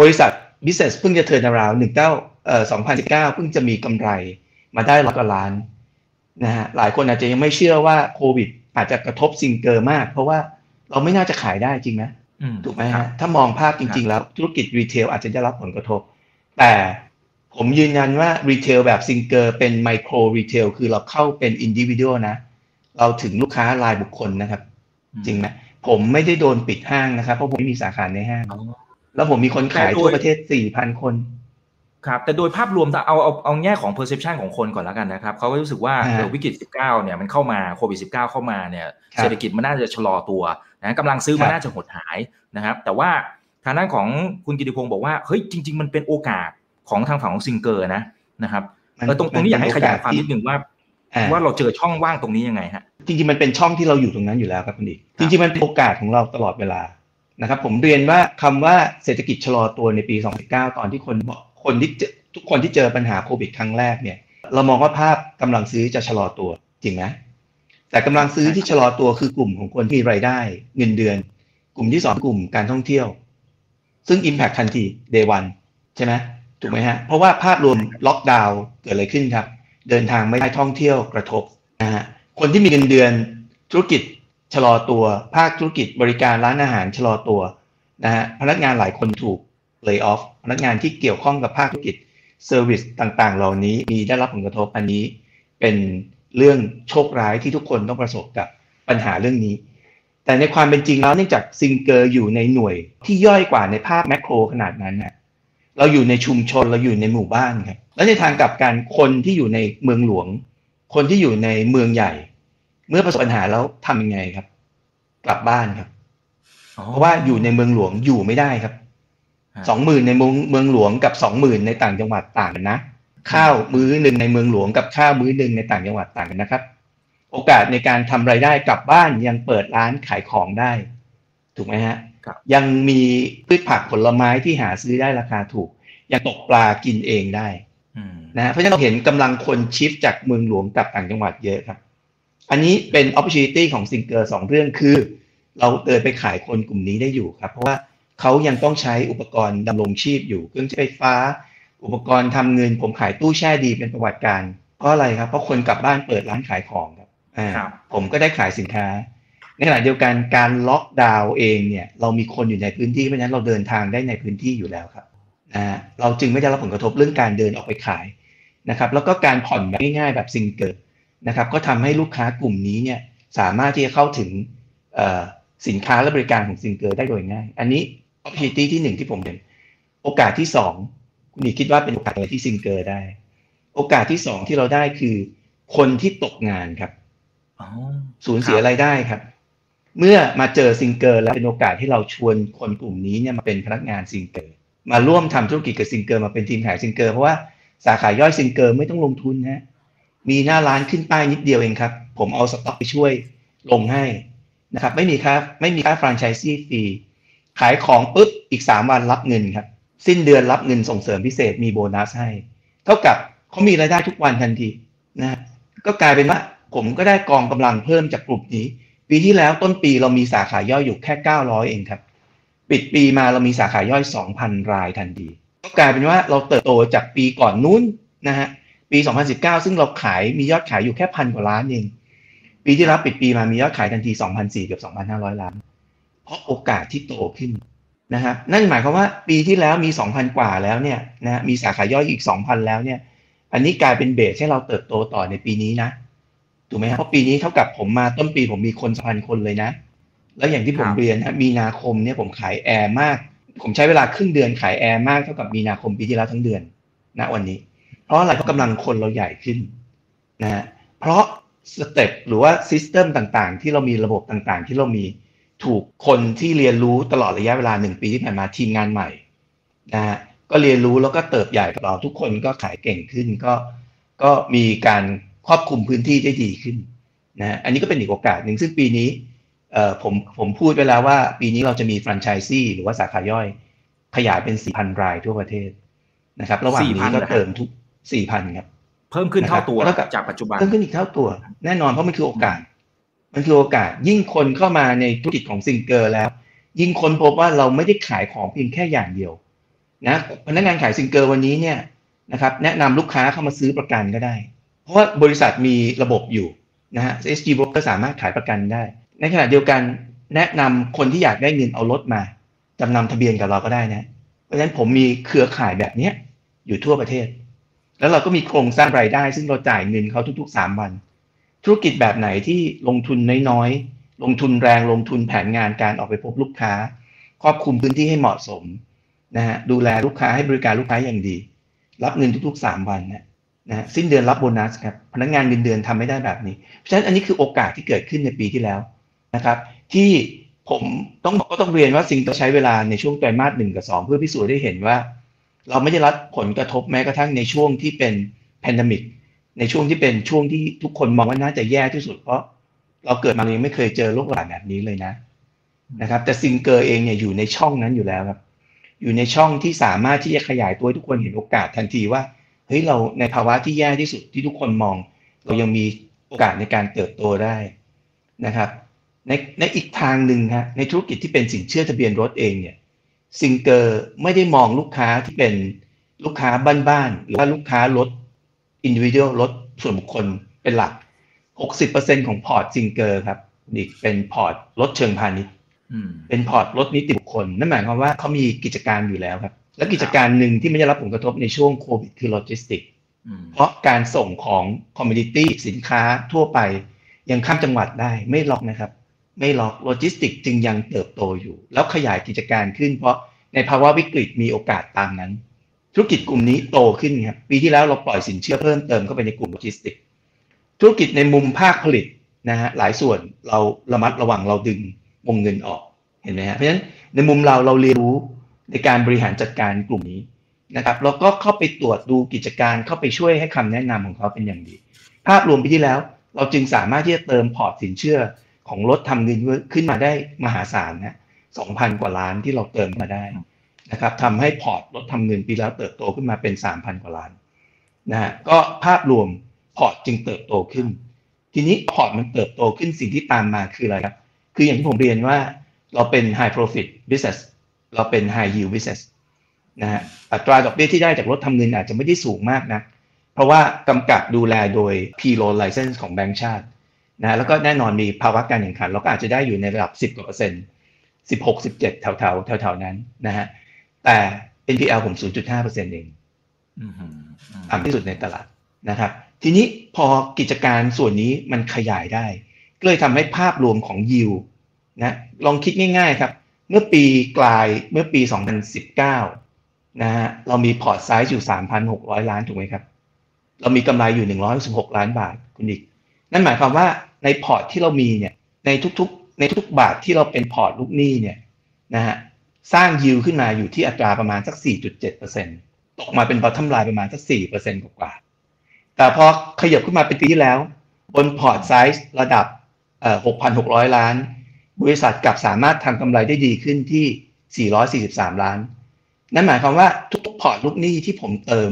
บริษัท business เพิ่งจะ turnaround หนึ่งเก้าเอ่อสองพันสิบเก้าเพิ่งจะมีกำไรมาได้ร้อยกว่าล้าน นะฮะหลายคนอาจจะยังไม่เชื่อว่าโควิด อาจจะกระทบซิงเกอร์มาก เพราะว่าเราไม่น่าจะขายได้จริงไหมถูกไหมฮะถ้ามองภาพจริง ๆ แล้วธุรกิจ retail อาจจะได้รับผลกระทบ แต่ผมยืนยันว่า retail แบบซิงเกอร์เป็น micro retail คือเราเข้าเป็น individual นะ เราถึงลูกค้ารายบุคคลนะครับ จริงไหมผมไม่ได้โดนปิดห้างนะครับ เพราะผมไม่มีสาขาในห้าง แล้วผมมีคนขายทั่วประเทศสี่พันคน ครับแต่โดยภาพรวมเอาเอาเอาแง่ของ perception ของคนก่อนแล้วกันนะครับเขาก็รู้สึกว่าวิกฤต 19 เนี่ยมันเข้ามาโควิด -19 เข้ามาเนี่ยเศรษฐกิจมันน่าจะชะลอตัวนะกำลังซื้อมันน่าจะหดหายนะครับ แต่ว่าทางด้านของคุณกิติพงศ์บอกว่าเฮ้ยจริง ๆ มันเป็นโอกาสของทางฝั่งของซิงเกอร์นะนะครับตรงตรงนี้อยากให้ขยายความนิดนึงว่า ว่าเราเจอช่องว่างตรงนี้ยังไงฮะจริงๆมันเป็นช่องที่เราอยู่ตรงนั้นอยู่แล้วครับคุณดิจริงๆมันเป็นโอกาสของเราตลอดเวลานะครับ ผมเรียนว่าคำว่าเศรษฐกิจชะลอตัวในปี 2019 ตอนที่คนบอก คนที่ทุกคนที่เจอปัญหาโควิดครั้งแรกเนี่ย เรามองว่าภาพกำลังซื้อจะชะลอตัวจริงไหมแต่กำลังซื้อที่ชะลอตัวคือกลุ่มของคนที่มีรายได้เงินเดือน กลุ่มที่สองกลุ่มการท่องเที่ยว ซึ่ง Impact ทันที Day วันใช่ไหมถูกไหมฮะ เพราะว่าภาพรวมล็อกดาวน์เกิดอะไรขึ้นครับ เดินทางไม่ได้ท่องเที่ยวกระทบนะฮะคนที่มีเงินเดือนธุรกิจชะลอตัว ภาคธุรกิจบริการร้านอาหารชะลอตัวนะฮะพนักงานหลายคนถูก lay off พนักงานที่เกี่ยวข้องกับภาคธุรกิจ service ต่างๆ เหล่านี้มีได้รับผลกระทบอันนี้ เป็นเรื่องโชคร้ายที่ทุกคนต้องประสบกับปัญหาเรื่องนี้ แต่ในความเป็นจริงแล้วเนื่องจากซิงเกอร์อยู่ในหน่วยที่ย่อยกว่าในภาพ macro ขนาดนั้นนะเราอยู่ในชุมชนเราอยู่ในหมู่บ้านครับแล้วในทางกลับกันคนที่อยู่ในเมืองหลวง คนที่อยู่ในเมืองใหญ่ เมื่อประสบปัญหาแล้วทำยังไงครับ กลับบ้านครับเพราะว่าอยู่ในเมืองหลวงอยู่ไม่ได้ครับ สองหมื่นในเมืองเมืองหลวงกับสองหมื่นในต่างจังหวัดต่างกันนะ ข้าวมื้อหนึ่งในเมืองหลวงกับข้าวมื้อหนึ่งในต่างจังหวัดต่างกันนะครับ โอกาสในการทำไรายได้กลับบ้านยังเปิดร้านขายของได้ ถูกไหมฮะยังมีพืชผักผลไม้ที่หาซื้อได้ราคาถูก ยังตกปลากินเองได้นะเพราะฉะนั้นเราเห็นกำลังคนชิฟจากเมืองหลวงกับต่างจังหวัดเยอะครับ อันนี้เป็น opportunity ของซิงเกอร์สองเรื่องคือ เราเดินไปขายคนกลุ่มนี้ได้อยู่ครับ เพราะว่า เขายังต้องใช้อุปกรณ์ดำรงชีพอยู่เครื่องใช้ไฟฟ้า อุปกรณ์ทำเงินผมขายตู้แช่ดีเป็นประวัติการเพราะอะไรครับ เพราะคนกลับบ้านเปิดร้านขายของครับอ่าผมก็ได้ขายสินค้า ในขณะเดียวกันการล็อกดาวน์เองเนี่ย เรามีคนอยู่ในพื้นที่เพราะฉะนั้นเราเดินทางได้ในพื้นที่อยู่แล้วครับนะเราจึงไม่ได้รับผลกระทบเรื่องการเดินออกไปขายนะครับแล้วก็การผ่อนแบบง่ายๆแบบซิงเกอร์นะครับก็ทำให้ลูกค้ากลุ่มนี้เนี่ยสามารถที่จะเข้าถึงสินค้าและบริการของซิงเกอร์ได้โดยง่าย อันนี้ opportunity ที่หนึ่งที่ผมเห็น โอกาสที่สองคุณอิกคิดว่าเป็นโอกาสอะไรที่ซิงเกอร์ได้ โอกาสที่สองที่เราได้คือ คนที่ตกงานครับสูญเสียรายได้ครับ เมื่อมาเจอซิงเกอร์แล้วเป็นโอกาสที่เราชวนคนกลุ่มนี้เนี่ยมาเป็นพนักงานซิงเกอร์มาร่วมทำธุรกิจกับซิงเกอร์มาเป็นทีมขายซิงเกอร์เพราะว่าสาขาย่อยซิงเกอร์ไม่ต้องลงทุนนะมีหน้าร้านขึ้นป้ายนิดเดียวเองครับ ผมเอาสต็อกไปช่วยลงให้นะครับ ไม่มีค่าไม่มีค่าแฟรนไชส์ฟรี ขายของปุ๊บอีกสามวันรับเงินครับ สิ้นเดือนรับเงินส่งเสริมพิเศษมีโบนัสให้ เท่ากับเขามีรายได้ทุกวันทันทีนะก็กลายเป็นว่าผมก็ได้กองกำลังเพิ่มจากกลุ่มนี้ ปีที่แล้วต้นปีเรามีสาขาย่อยอยู่แค่ 900 เองครับ ปิดปีมาเรามีสาขาย่อย 2,000 รายทันทีก็กลายเป็นว่าเราเติบโตจากปีก่อนนู้นนะฮะปี 2019 ซึ่งเราขายมียอดขายอยู่แค่พันกว่าล้านเอง ปีที่แล้วปิดปีมามียอดขายทันที2,400เกือบ2,500 ล้าน เพราะโอกาสที่โตขึ้นนะครับนั่นหมายความว่าปีที่แล้วมี 2,000 กว่าแล้วเนี่ยนะมีสาขาย่อยอีก 2,000 แล้วเนี่ย อันนี้กลายเป็นเบสให้เราเติบโตต่อในปีนี้นะถูกไหมครับเพราะปีนี้เท่ากับผมมาต้นปีผมมีคนพันคนเลยนะ แล้วอย่างที่ผมเรียนนะมีนาคมเนี่ยผมขายแอร์มาก ผมใช้เวลาครึ่งเดือนขายแอร์มากเท่ากับมีนาคมปีที่แล้วทั้งเดือนณวันนี้ เพราะอะไรเพราะกำลังคนเราใหญ่ขึ้นนะฮะเพราะ step หรือว่า system ต่างๆ ที่เรามีระบบต่างๆ ที่เรามี ถูกคนที่เรียนรู้ตลอดระยะเวลาหนึ่งปีที่ผ่านมาทีมงานใหม่นะฮะก็เรียนรู้แล้วก็เติบใหญ่กับเราทุกคนก็ขายเก่งขึ้นก็ก็มีการครอบคลุมพื้นที่ได้ดีขึ้นนะอันนี้ก็เป็นอีกโอกาสหนึ่งซึ่งปีนี้เอ่อผมผมพูดไปแล้วว่าปีนี้เราจะมีแฟรนไชส์ซีหรือว่าสาขาย่อย ขยายเป็น 4,000 รายทั่วประเทศนะครับ ระหว่างนี้ก็เติมทุก 4,000 ครับ เพิ่มขึ้นเท่าตัวจากปัจจุบันเพิ่มขึ้นอีกเท่าตัว แน่นอนเพราะมันคือโอกาส มันคือโอกาสยิ่งคนเข้ามาในธุรกิจของซิงเกอร์แล้ว ยิ่งคนพบว่าเราไม่ได้ขายของเพียงแค่อย่างเดียวนะพนักงานขายซิงเกอร์วันนี้เนี่ยนะครับแนะนำลูกค้าเข้ามาซื้อประกันก็ได้ เพราะว่าบริษัทมีระบบอยู่นะฮะ SG Broker สามารถขายประกันได้ ในขณะเดียวกันแนะนำคนที่อยากได้เงินเอารถมาจำนำทะเบียนกับเราก็ได้นะ เพราะฉะนั้นผมมีเครือข่ายแบบนี้อยู่ทั่วประเทศ แล้วเราก็มีโครงสร้างรายได้ ซึ่งเราจ่ายเงินเขาทุกๆ 3 วัน ธุรกิจแบบไหนที่ลงทุนน้อยๆ ลงทุนแรงลงทุนแผนงานการออกไปพบลูกค้า ครอบคลุมพื้นที่ให้เหมาะสมนะฮะดูแลลูกค้าให้บริการลูกค้าอย่างดี รับเงินทุกๆ 3 วันนะนะสิ้นเดือนรับโบนัสครับพนักงานเงินเดือนทำไม่ได้แบบนี้ เพราะฉะนั้นอันนี้คือโอกาสที่เกิดขึ้นในปีที่แล้วนะครับ ที่ผมต้องก็ต้องเรียนว่าสิ่งที่ใช้เวลาในช่วงไตรมาสหนึ่งกับสองเพื่อพิสูจน์ได้เห็นว่า เราไม่ได้รับผลกระทบแม้กระทั่งในช่วงที่เป็นแพนดมิก ในช่วงที่เป็นช่วงที่ทุกคนมองว่าน่าจะแย่ที่สุด เพราะเราเกิดมายังไม่เคยเจอโรคระบาดแบบนี้เลยนะนะครับ แต่ซิงเกอร์เองเนี่ยอยู่ในช่องนั้นอยู่แล้วครับ อยู่ในช่องที่สามารถที่จะขยายตัวทุกคนเห็นโอกาสทันทีว่าเฮ้ยเราในภาวะที่แย่ที่สุดที่ทุกคนมอง เรายังมีโอกาสในการเติบโตได้นะครับ ในในอีกทางหนึ่งครับในธุรกิจที่เป็นสินเชื่อทะเบียนรถเองเนี่ยซิงเกอร์ไม่ได้มองลูกค้าที่เป็นลูกค้าบ้านๆหรือว่าลูกค้ารถ individual รถส่วนบุคคลเป็นหลัก 60%ของพอร์ตซิงเกอร์ครับนี่เป็นพอร์ตรถเชิงพาณิชย์เป็นพอร์ตรถนิติบุคคล นั่นหมายความว่าเขามีกิจการอยู่แล้วครับ และกิจการหนึ่งที่ไม่ได้รับผลกระทบในช่วงโควิดคือโลจิสติกเพราะการส่งของ commodity สินค้าทั่วไป ยังข้ามจังหวัดได้ไม่ล็อกนะครับ ไม่ล็อกโลจิสติกจึงยังเติบโตอยู่ แล้วขยายกิจการขึ้น เพราะในภาวะวิกฤตมีโอกาสตามนั้น ธุรกิจกลุ่มนี้โตขึ้นครับปีที่แล้วเราปล่อยสินเชื่อเพิ่มเติมเข้าไปในกลุ่มโลจิสติกธุรกิจในมุมภาคผลิตนะฮะหลายส่วนเราระมัดระวังเราดึงวงเงินออกเห็นไหมฮะเพราะฉะนั้นในมุมเราเราเรียนรู้ในการบริหารจัดการกลุ่มนี้นะครับแล้วก็เข้าไปตรวจดูกิจการเข้าไปช่วยให้คำแนะนำของเขาเป็นอย่างดี ภาพรวมปีที่แล้ว เราจึงสามารถที่จะเติมพอร์ตสินเชื่อของรถทำเงินขึ้นมาได้มหาศาลนะสองพันกว่าล้านที่เราเติมมาได้ นะครับทำให้พอร์ตรถทำเงินปีแล้วเติบโตขึ้นมาเป็นสามพันกว่าล้านนะฮะก็ภาพรวมพอร์ตจึงเติบโตขึ้น ทีนี้พอร์ตมันเติบโตขึ้นสิ่งที่ตามมาคืออะไรครับ คืออย่างที่ผมเรียนว่าเราเป็น high profit business เราเป็น high yield business นะฮะอัตราดอกเบี้ยที่ได้จากรถทำเงินอาจจะไม่ได้สูงมากนะเพราะว่ากำกับดูแลโดย P loan license ของแบงก์ชาตินะแล้วก็แน่นอนมีภาวะการแข่งขัน เราก็อาจจะได้อยู่ในระดับ 10กว่าเปอร์เซ็นต์16 17แถวๆแถวๆนั้นนะฮะ แต่ NPL ผม 0.5เปอร์เซ็นต์เองต่ำที่สุดในตลาดนะครับ ทีนี้พอกิจการส่วนนี้มันขยายได้ ก็เลยทำให้ภาพรวมของยิวนะลองคิดง่ายๆครับ เมื่อปีกลายเมื่อปี 2019นะฮะเรามี port size อยู่ 3,600 ล้านถูกไหมครับ เรามีกำไรอยู่ 116 ล้านบาทคุณอิก นั่นหมายความว่าในพอร์ตที่เรามีเนี่ยในทุกๆ ในทุกบาทที่เราเป็นพอร์ตลูกหนี้เนี่ยนะฮะ สร้างยิวขึ้นมาอยู่ที่อัตราประมาณสัก 4.7%ตกมาเป็น bottom line ประมาณสัก 4%กว่าแต่พอขยับขึ้นมาเป็นปีที่แล้ว บนพอร์ตไซส์ระดับเอ่อ6,600 ล้าน บริษัทกลับสามารถทำกำไรได้ดีขึ้นที่ 443 ล้าน นั่นหมายความว่าทุกๆพอร์ตลูกหนี้ที่ผมเติม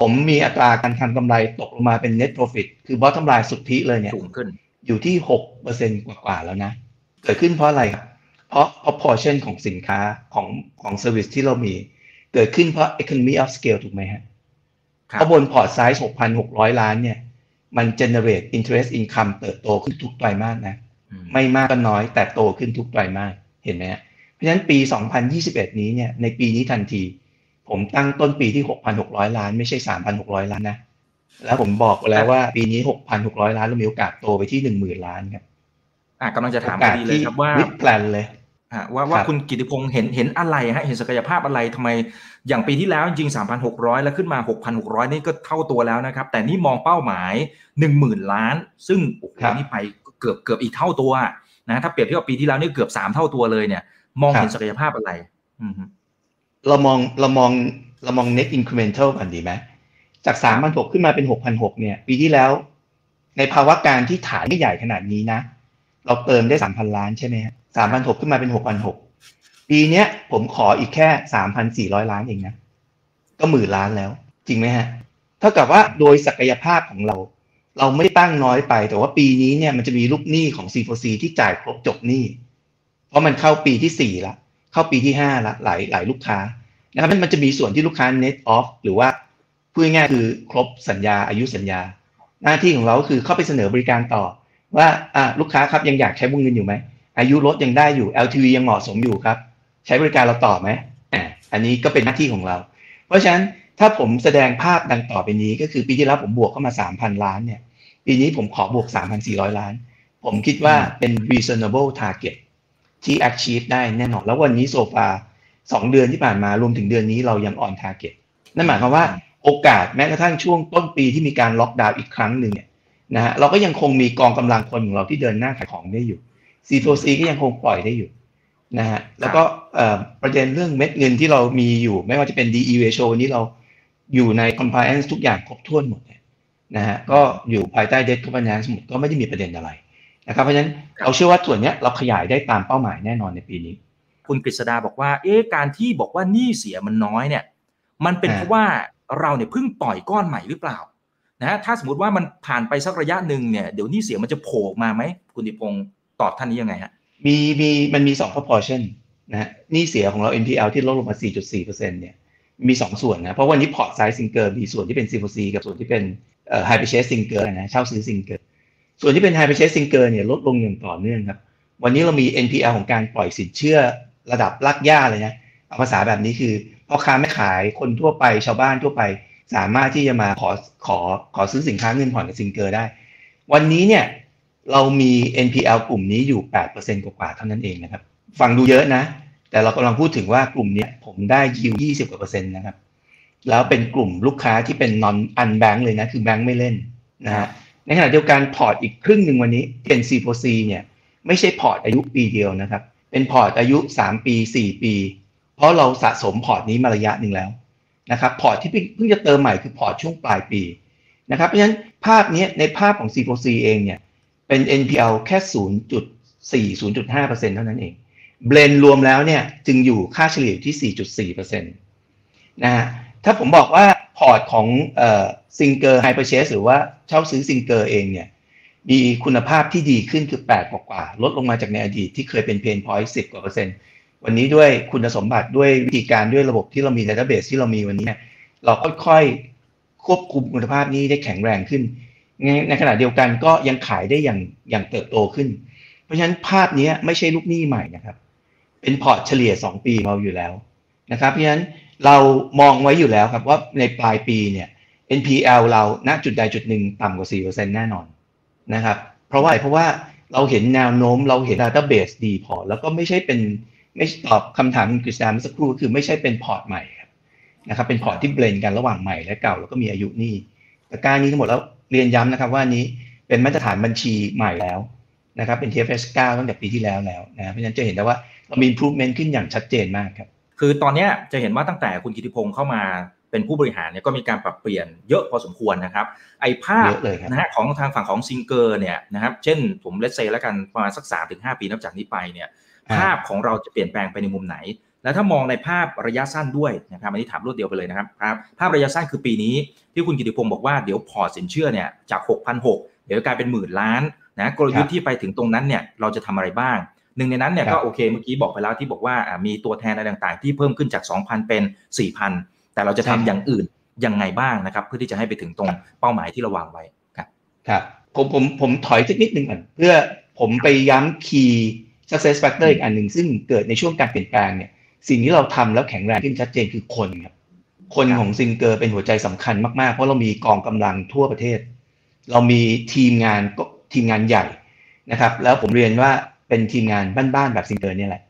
ผมมีอัตราการทำกำไรตกลงมาเป็น net profit คือ bottom line สุทธิเลยเนี่ยสูงขึ้นอยู่ที่ 6%กว่าๆแล้วนะ เกิดขึ้นเพราะอะไรครับ เพราะ proportion ของสินค้าของของ service ที่เรามี เกิดขึ้นเพราะ economy of scale ถูกไหมฮะเพราะบนพอร์ตไซส์6,600 ล้านเนี่ย มัน generate interest income เติบโตขึ้นทุกไตรมาสนะ ไม่มากก็น้อยแต่โตขึ้นทุกไตรมาสเห็นไหมฮะเพราะฉะนั้นปี 2021 นี้เนี่ยในปีนี้ทันที ผมตั้งต้นปีที่ 6,600 ล้าน ไม่ใช่ 3,600 ล้านนะแล้วผมบอกแล้วว่าปีนี้ 6,600 ล้านเรามีโอกาสโตไปที่ 10,000 ล้านครับอะกำลังจะถามพอดีเลยครับว่าวิดแพลนเลย ว่าว่าคุณกิติพงศ์เห็นเห็นอะไรฮะเห็นศักยภาพอะไรทำไมอย่างปีที่แล้วจริง 3,600 แล้วขึ้นมา 6,600 นี่ก็เท่าตัวแล้วนะครับ แต่นี่มองเป้าหมาย 10,000 ล้าน ซึ่งโอ้โหนี่ไปเกือบเกือบอีกเท่าตัวนะถ้าเปรียบเทียบกับปีที่แล้วนี่เกือบ 3 เท่าตัวเลยเนี่ย มองเห็นศักยภาพอะไรเรามองเรามองเรามอง net incremental กันดีไหมจาก 3,600 ขึ้นมาเป็น 6,600 เนี่ย ปีที่แล้ว ในภาวะการที่ฐานไม่ใหญ่ขนาดนี้นะ เราเติมได้ 3,000 ล้านใช่ไหมฮะ สามพันหกขึ้นมาเป็นหกพันหกปีเนี้ยผมขออีกแค่สามพันสี่ร้อยล้านเองนะ ก็หมื่นล้านแล้ว จริงไหมฮะ เท่ากับว่าโดยศักยภาพของเรา เราไม่ตั้งน้อยไป แต่ว่าปีนี้เนี่ยมันจะมีลูกหนี้ของ C4C ที่จ่ายครบจบหนี้ เพราะมันเข้าปีที่สี่ละ เข้าปีที่ห้าละหลายหลายลูกค้านะครับมันจะมีส่วนที่ลูกค้า net off หรือว่าพูดง่ายคือครบสัญญาอายุสัญญา หน้าที่ของเราคือเข้าไปเสนอบริการต่อ ว่าอ่าลูกค้าครับยังอยากใช้วงเงินอยู่ไหม อายุรถยังได้อยู่ LTV ยังเหมาะสมอยู่ครับ ใช้บริการเราต่อไหมอ่าอันนี้ก็เป็นหน้าที่ของเรา เพราะฉะนั้นถ้าผมแสดงภาพดังต่อไปนี้ ก็คือปีที่แล้วผมบวกเข้ามา 3,000 ล้านเนี่ย ปีนี้ผมขอบวก 3,400 ล้าน ผมคิดว่าเป็น reasonable target ที่ achieve ได้แน่นอน แล้ววันนี้โซฟาสองเดือนที่ผ่านมารวมถึงเดือนนี้เรายัง on target นั่นหมายความว่าโอกาสแม้กระทั่งช่วงต้นปีที่มีการล็อกดาวน์อีกครั้งหนึ่งเนี่ยนะฮะเราก็ยังคงมีกองกำลังคนของเราที่เดินหน้าขายของได้อยู่ C4C ก็ยังคงปล่อยได้อยู่นะฮะแล้วก็ประเด็นเรื่องเม็ดเงินที่เรามีอยู่ ไม่ว่าจะเป็น DE ratio นี้เราอยู่ใน compliance ทุกอย่างครบถ้วนหมดนะฮะก็อยู่ภายใต้ debt governance หมดก็ไม่ได้มีประเด็นอะไรนะครับเพราะฉะนั้นเราเชื่อว่าส่วนนี้เราขยายได้ตามเป้าหมายแน่นอนในปีนี้ คุณกฤษดาบอกว่า เอ๊ะการที่บอกว่านี่เสียมันน้อยเนี่ย มันเป็นเพราะว่าเราเนี่ยเพิ่งปล่อยก้อนใหม่หรือเปล่านะถ้าสมมติว่ามันผ่านไปสักระยะหนึ่งเนี่ยเดี๋ยวนี่เสียมันจะโผล่มาไหมคุณกิติพงศ์ ตอบท่านนี้ยังไงฮะมีมีมันมีสอง proportion นะฮะหนี้เสียของเรา NPL ที่ลดลงมา 4.4%เนี่ยมีสองส่วนนะ เพราะวันนี้พอร์ตไซส์ซิงเกอร์มีส่วนที่เป็น C4C กับส่วนที่เป็นเอ่อ high purchase single นะเช่าซื้อซิงเกิลส่วนที่เป็น high purchase single เนี่ยลดลงอย่างต่อเนื่องครับ วันนี้เรามี NPL ของการปล่อยสินเชื่อระดับรากหญ้าเลยนะเอาภาษาแบบนี้คือพ่อค้าแม่ขายคนทั่วไปชาวบ้านทั่วไป สามารถที่จะมาขอขอขอซื้อสินค้าเงินผ่อนกับซิงเกอร์ได้ วันนี้เนี่ย เรามี NPL กลุ่มนี้อยู่ 8%กว่าๆเท่านั้นเองนะครับ ฟังดูเยอะนะ แต่เรากำลังพูดถึงว่ากลุ่มนี้ผมได้ยิว20กว่าเปอร์เซ็นต์นะครับ แล้วเป็นกลุ่มลูกค้าที่เป็น non un bank เลยนะ คือแบงค์ไม่เล่นนะฮะ ในขณะเดียวกันพอร์ตอีกครึ่งหนึ่งวันนี้เป็น C4C เนี่ย ไม่ใช่พอร์ตอายุปีเดียวนะครับ เป็นพอร์ตอายุ 3 ปี 4 ปี เพราะเราสะสมพอร์ตนี้มาระยะหนึ่งแล้วนะครับ พอร์ตที่เพิ่งจะเติมใหม่คือพอร์ตช่วงปลายปีนะครับ เพราะฉะนั้นภาพนี้ในภาพของ C4C เองเนี่ย เป็น NPL แค่ 0.4 0.5%เท่านั้นเอง blend รวมแล้วเนี่ยจึงอยู่ค่าเฉลี่ยที่ 4.4%นะฮะถ้าผมบอกว่าพอร์ตของเอ่อซิงเกอร์ hire purchase หรือว่าเช่าซื้อซิงเกอร์เองเนี่ยมีคุณภาพที่ดีขึ้นคือ 8 กว่ากว่า ลดลงมาจากในอดีตที่เคยเป็น pain point 10กว่าเปอร์เซ็นต์วันนี้ด้วยคุณสมบัติด้วยวิธีการด้วยระบบที่เรามี database ที่เรามีวันนี้ เราค่อยๆ ควบคุมคุณภาพนี้ได้แข็งแรงขึ้น ในขณะเดียวกันก็ยังขายได้อย่างอย่างเติบโตขึ้น เพราะฉะนั้นภาพนี้ไม่ใช่ลูกหนี้ใหม่นะครับ เป็นพอร์ตเฉลี่ย 2 ปีเราอยู่แล้วนะครับ เพราะฉะนั้นเรามองไว้อยู่แล้วครับว่าในปลายปีเนี่ย NPL เราณจุดใดจุดหนึ่งต่ำกว่า 4%แน่นอนนะครับ เพราะว่าเพราะว่าเราเห็นแนวโน้มเราเห็น database ดีพอ แล้วก็ไม่ใช่เป็นไม่ตอบคำถามกฤษณาเมื่อสักครู่คือไม่ใช่เป็นพอร์ตใหม่ครับนะครับเป็นพอร์ตที่ blend กันระหว่างใหม่และเก่าแล้วก็มีอายุหนี้แต่การนี้ทั้งหมดแล้ว เรียนย้ำนะครับว่านี้เป็นมาตรฐานบัญชีใหม่แล้วนะครับเป็น TFS 9ตั้งแต่ปีที่แล้วแล้วนะเพราะฉะนั้นจะเห็นได้ว่าเรามี improvement ขึ้นอย่างชัดเจนมากครับ คือตอนนี้จะเห็นว่าตั้งแต่คุณกิติพงศ์เข้ามาเป็นผู้บริหารเนี่ยก็มีการปรับเปลี่ยนเยอะพอสมควรนะครับ ไอ้ภาพนะฮะของทางฝั่งของซิงเกอร์เนี่ยนะครับ เช่นผมเลสเซแล้วกันประมาณสักสามถึงห้าปีนับจากนี้ไปเนี่ย ภาพของเราจะเปลี่ยนแปลงไปในมุมไหน แล้วถ้ามองในภาพระยะสั้นด้วยนะครับอันนี้ถามรวดเดียวไปเลยนะครับภาพภาพระยะสั้นคือปีนี้ที่คุณกิติพงศ์บอกว่าเดี๋ยวพอสินเชื่อเนี่ยจาก 6,600 เดี๋ยวกลายเป็นหมื่นล้านนะกลยุทธ์ที่ไปถึงตรงนั้นเนี่ยเราจะทำอะไรบ้าง หนึ่งในนั้นเนี่ยก็โอเคเมื่อกี้บอกไปแล้วที่บอกว่ามีตัวแทนอะไรต่างๆ ที่เพิ่มขึ้นจาก 2,000 เป็น 4,000 แต่เราจะทำอย่างอื่นยังไงบ้างนะครับ เพื่อที่จะให้ไปถึงตรงเป้าหมายที่เราวางไว้ครับครับผมผมผมถอยสักนิดหนึ่งก่อนเพื่อผมไปย้ำ key success factor อีกอันหนึ่งซึ่งเกิดในช่วงการเปลี่ยนแปลงเนี่ย สิ่งที่เราทำแล้วแข็งแรงขึ้นชัดเจนคือคนครับ คนของซิงเกอร์เป็นหัวใจสำคัญมากๆ เพราะเรามีกองกำลังทั่วประเทศ เรามีทีมงานก็ทีมงานใหญ่นะครับ แล้วผมเรียนว่าเป็นทีมงานบ้านๆแบบซิงเกอร์นี่แหละ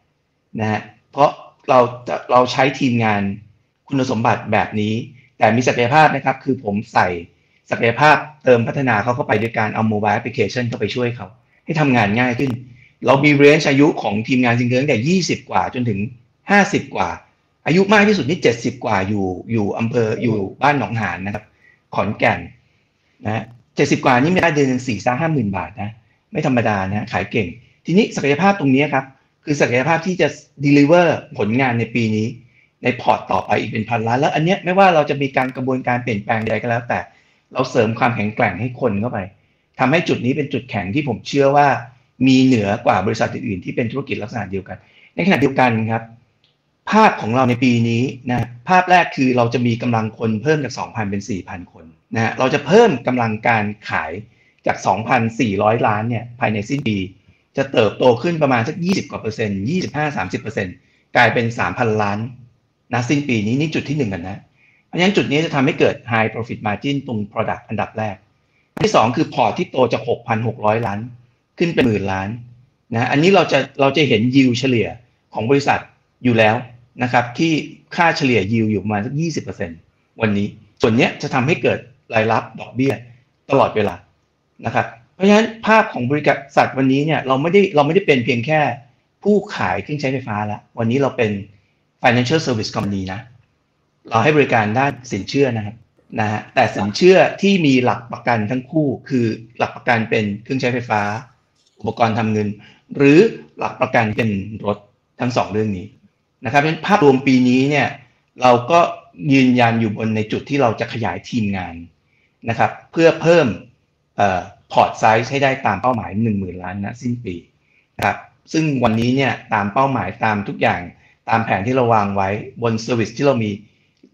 นะฮะเพราะเราเราใช้ทีมงานคุณสมบัติแบบนี้ แต่มีศักยภาพนะครับ คือผมใส่ศักยภาพเติมพัฒนาเขาเข้าไปด้วยการเอา mobile application เข้าไปช่วยเขา ให้ทำงานง่ายขึ้น เรามี range อายุของทีมงานซิงเกอร์ตั้งแต่ 20 กว่าจนถึง 50กว่า อายุมากที่สุดนี่70กว่าอยู่อยู่อำเภออยู่บ้านหนองหานนะครับ ขอนแก่นนะเจ็ดสิบกว่านี่ไม่ได้เดือนสี่ห้าหมื่นบาทนะไม่ธรรมดานะขายเก่ง ทีนี้ศักยภาพตรงนี้ครับ คือศักยภาพที่จะ deliver ผลงานในปีนี้ ในพอร์ตต่อไปอีกเป็นพันล้าน แล้วอันเนี้ยไม่ว่าเราจะมีการกระบวนการเปลี่ยนแปลงใดก็แล้ว แต่เราเสริมความแข็งแกร่งให้คนเข้าไปทำให้จุดนี้เป็นจุดแข็งที่ผมเชื่อว่ามีเหนือกว่าบริษัทอื่นๆที่เป็นธุรกิจลักษณะเดียวกัน ในขณะเดียวกันครับ ภาพของเราในปีนี้นะภาพแรกคือเราจะมีกำลังคนเพิ่มจาก 2,000 เป็น 4,000 คนนะเราจะเพิ่มกำลังการขายจาก 2,400 ล้านเนี่ยภายในสิ้นปี จะเติบโตขึ้นประมาณสัก 20 กว่าเปอร์เซ็นต์25-30เปอร์เซ็นต์กลายเป็น 3,000 ล้านนะสิ้นปีนี้นี่จุดที่หนึ่งกันนะ เพราะฉะนั้นจุดนี้จะทำให้เกิด high profit margin ตรง product อันดับแรก ที่ 2 คือพอร์ตที่โตจาก 6,600 ล้าน ขึ้นเป็นหมื่นล้านนะอันนี้เราจะเราจะเห็นยิวเฉลี่ยของบริษัทอยู่แล้ว นะครับที่ค่าเฉลี่ยยิวอยู่ประมาณสักยี่สิบเปอร์เซ็นวันนี้ ส่วนนี้จะทำให้เกิดรายรับดอกเบี้ยตลอดเวลานะครับเพราะฉะนั้นภาพของบริษัทวันนี้เนี่ยเราไม่ได้เราไม่ได้เป็นเพียงแค่ผู้ขายเครื่องใช้ไฟฟ้าแล้ววันนี้เราเป็น financial service company นะ เราให้บริการด้านสินเชื่อนะครับนะฮะแต่สินเชื่อที่มีหลักประกันทั้งคู่ คือหลักประกันเป็นเครื่องใช้ไฟฟ้า อุปกรณ์ทำเงิน หรือหลักประกันเป็นรถทั้งสองเรื่องนี้ นะครับเป็นภาพรวมปีนี้เนี่ยเราก็ยืนยันอยู่บนในจุดที่เราจะขยายทีมงานนะครับเพื่อเพิ่มพอร์ตไซส์ให้ได้ตามเป้าหมาย 1 0,000 ล้านนะสิ้นปีนะครับซึ่งวันนี้เนี่ยตามเป้าหมายตามทุกอย่างตามแผนที่เราวางไว้บน service ที่เรามี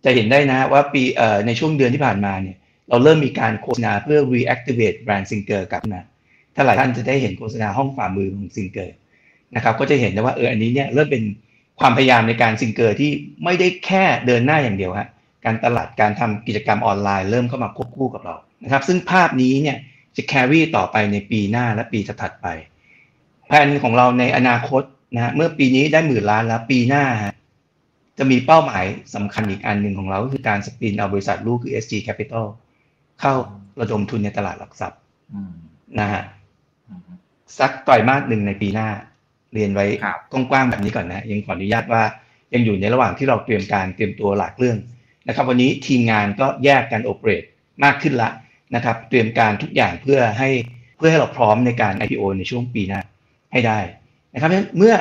จะเห็นได้นะว่าปีในช่วงเดือนที่ผ่านมาเนี่ยเราเริ่มมีการโฆษณาเพื่อ reactivate brand Singer กลับมาถ้าหลายท่านจะได้เห็นโฆษณาห้องฝ่ามือของ Singer นะครับก็จะเห็นได้ว่าเอออันนี้เนี่ยเริ่มเป็น ความพยายามในการซิงเกอร์ที่ไม่ได้แค่เดินหน้าอย่างเดียวฮะการตลาดการทำกิจกรรมออนไลน์เริ่มเข้ามาควบคู่กับเรานะครับ ซึ่งภาพนี้เนี่ยจะแครี่ต่อไปในปีหน้าและปีถัดไปแผนของเราในอนาคตนะเมื่อปีนี้ได้หมื่นล้านแล้วปีหน้าฮะจะมีเป้าหมายสำคัญอีกอันหนึ่งของเราก็คือการสปินเอาบริษัทลูกคือ SG Capital เข้าระดมทุนในตลาดหลักทรัพย์นะฮะสักต่อยมากหนึ่งในปีหน้า เรียนไว้กว้างๆแบบนี้ก่อนนะยังขออนุญาตว่ายังอยู่ในระหว่างที่เราเตรียมการเตรียมตัวหลักเรื่องนะครับ วันนี้ทีมงานก็แยกกันโอเปเรตมากขึ้นละนะครับ เตรียมการทุกอย่างเพื่อให้เพื่อให้เราพร้อมในการ IPO ในช่วงปีหน้าให้ได้นะครับเมื่อ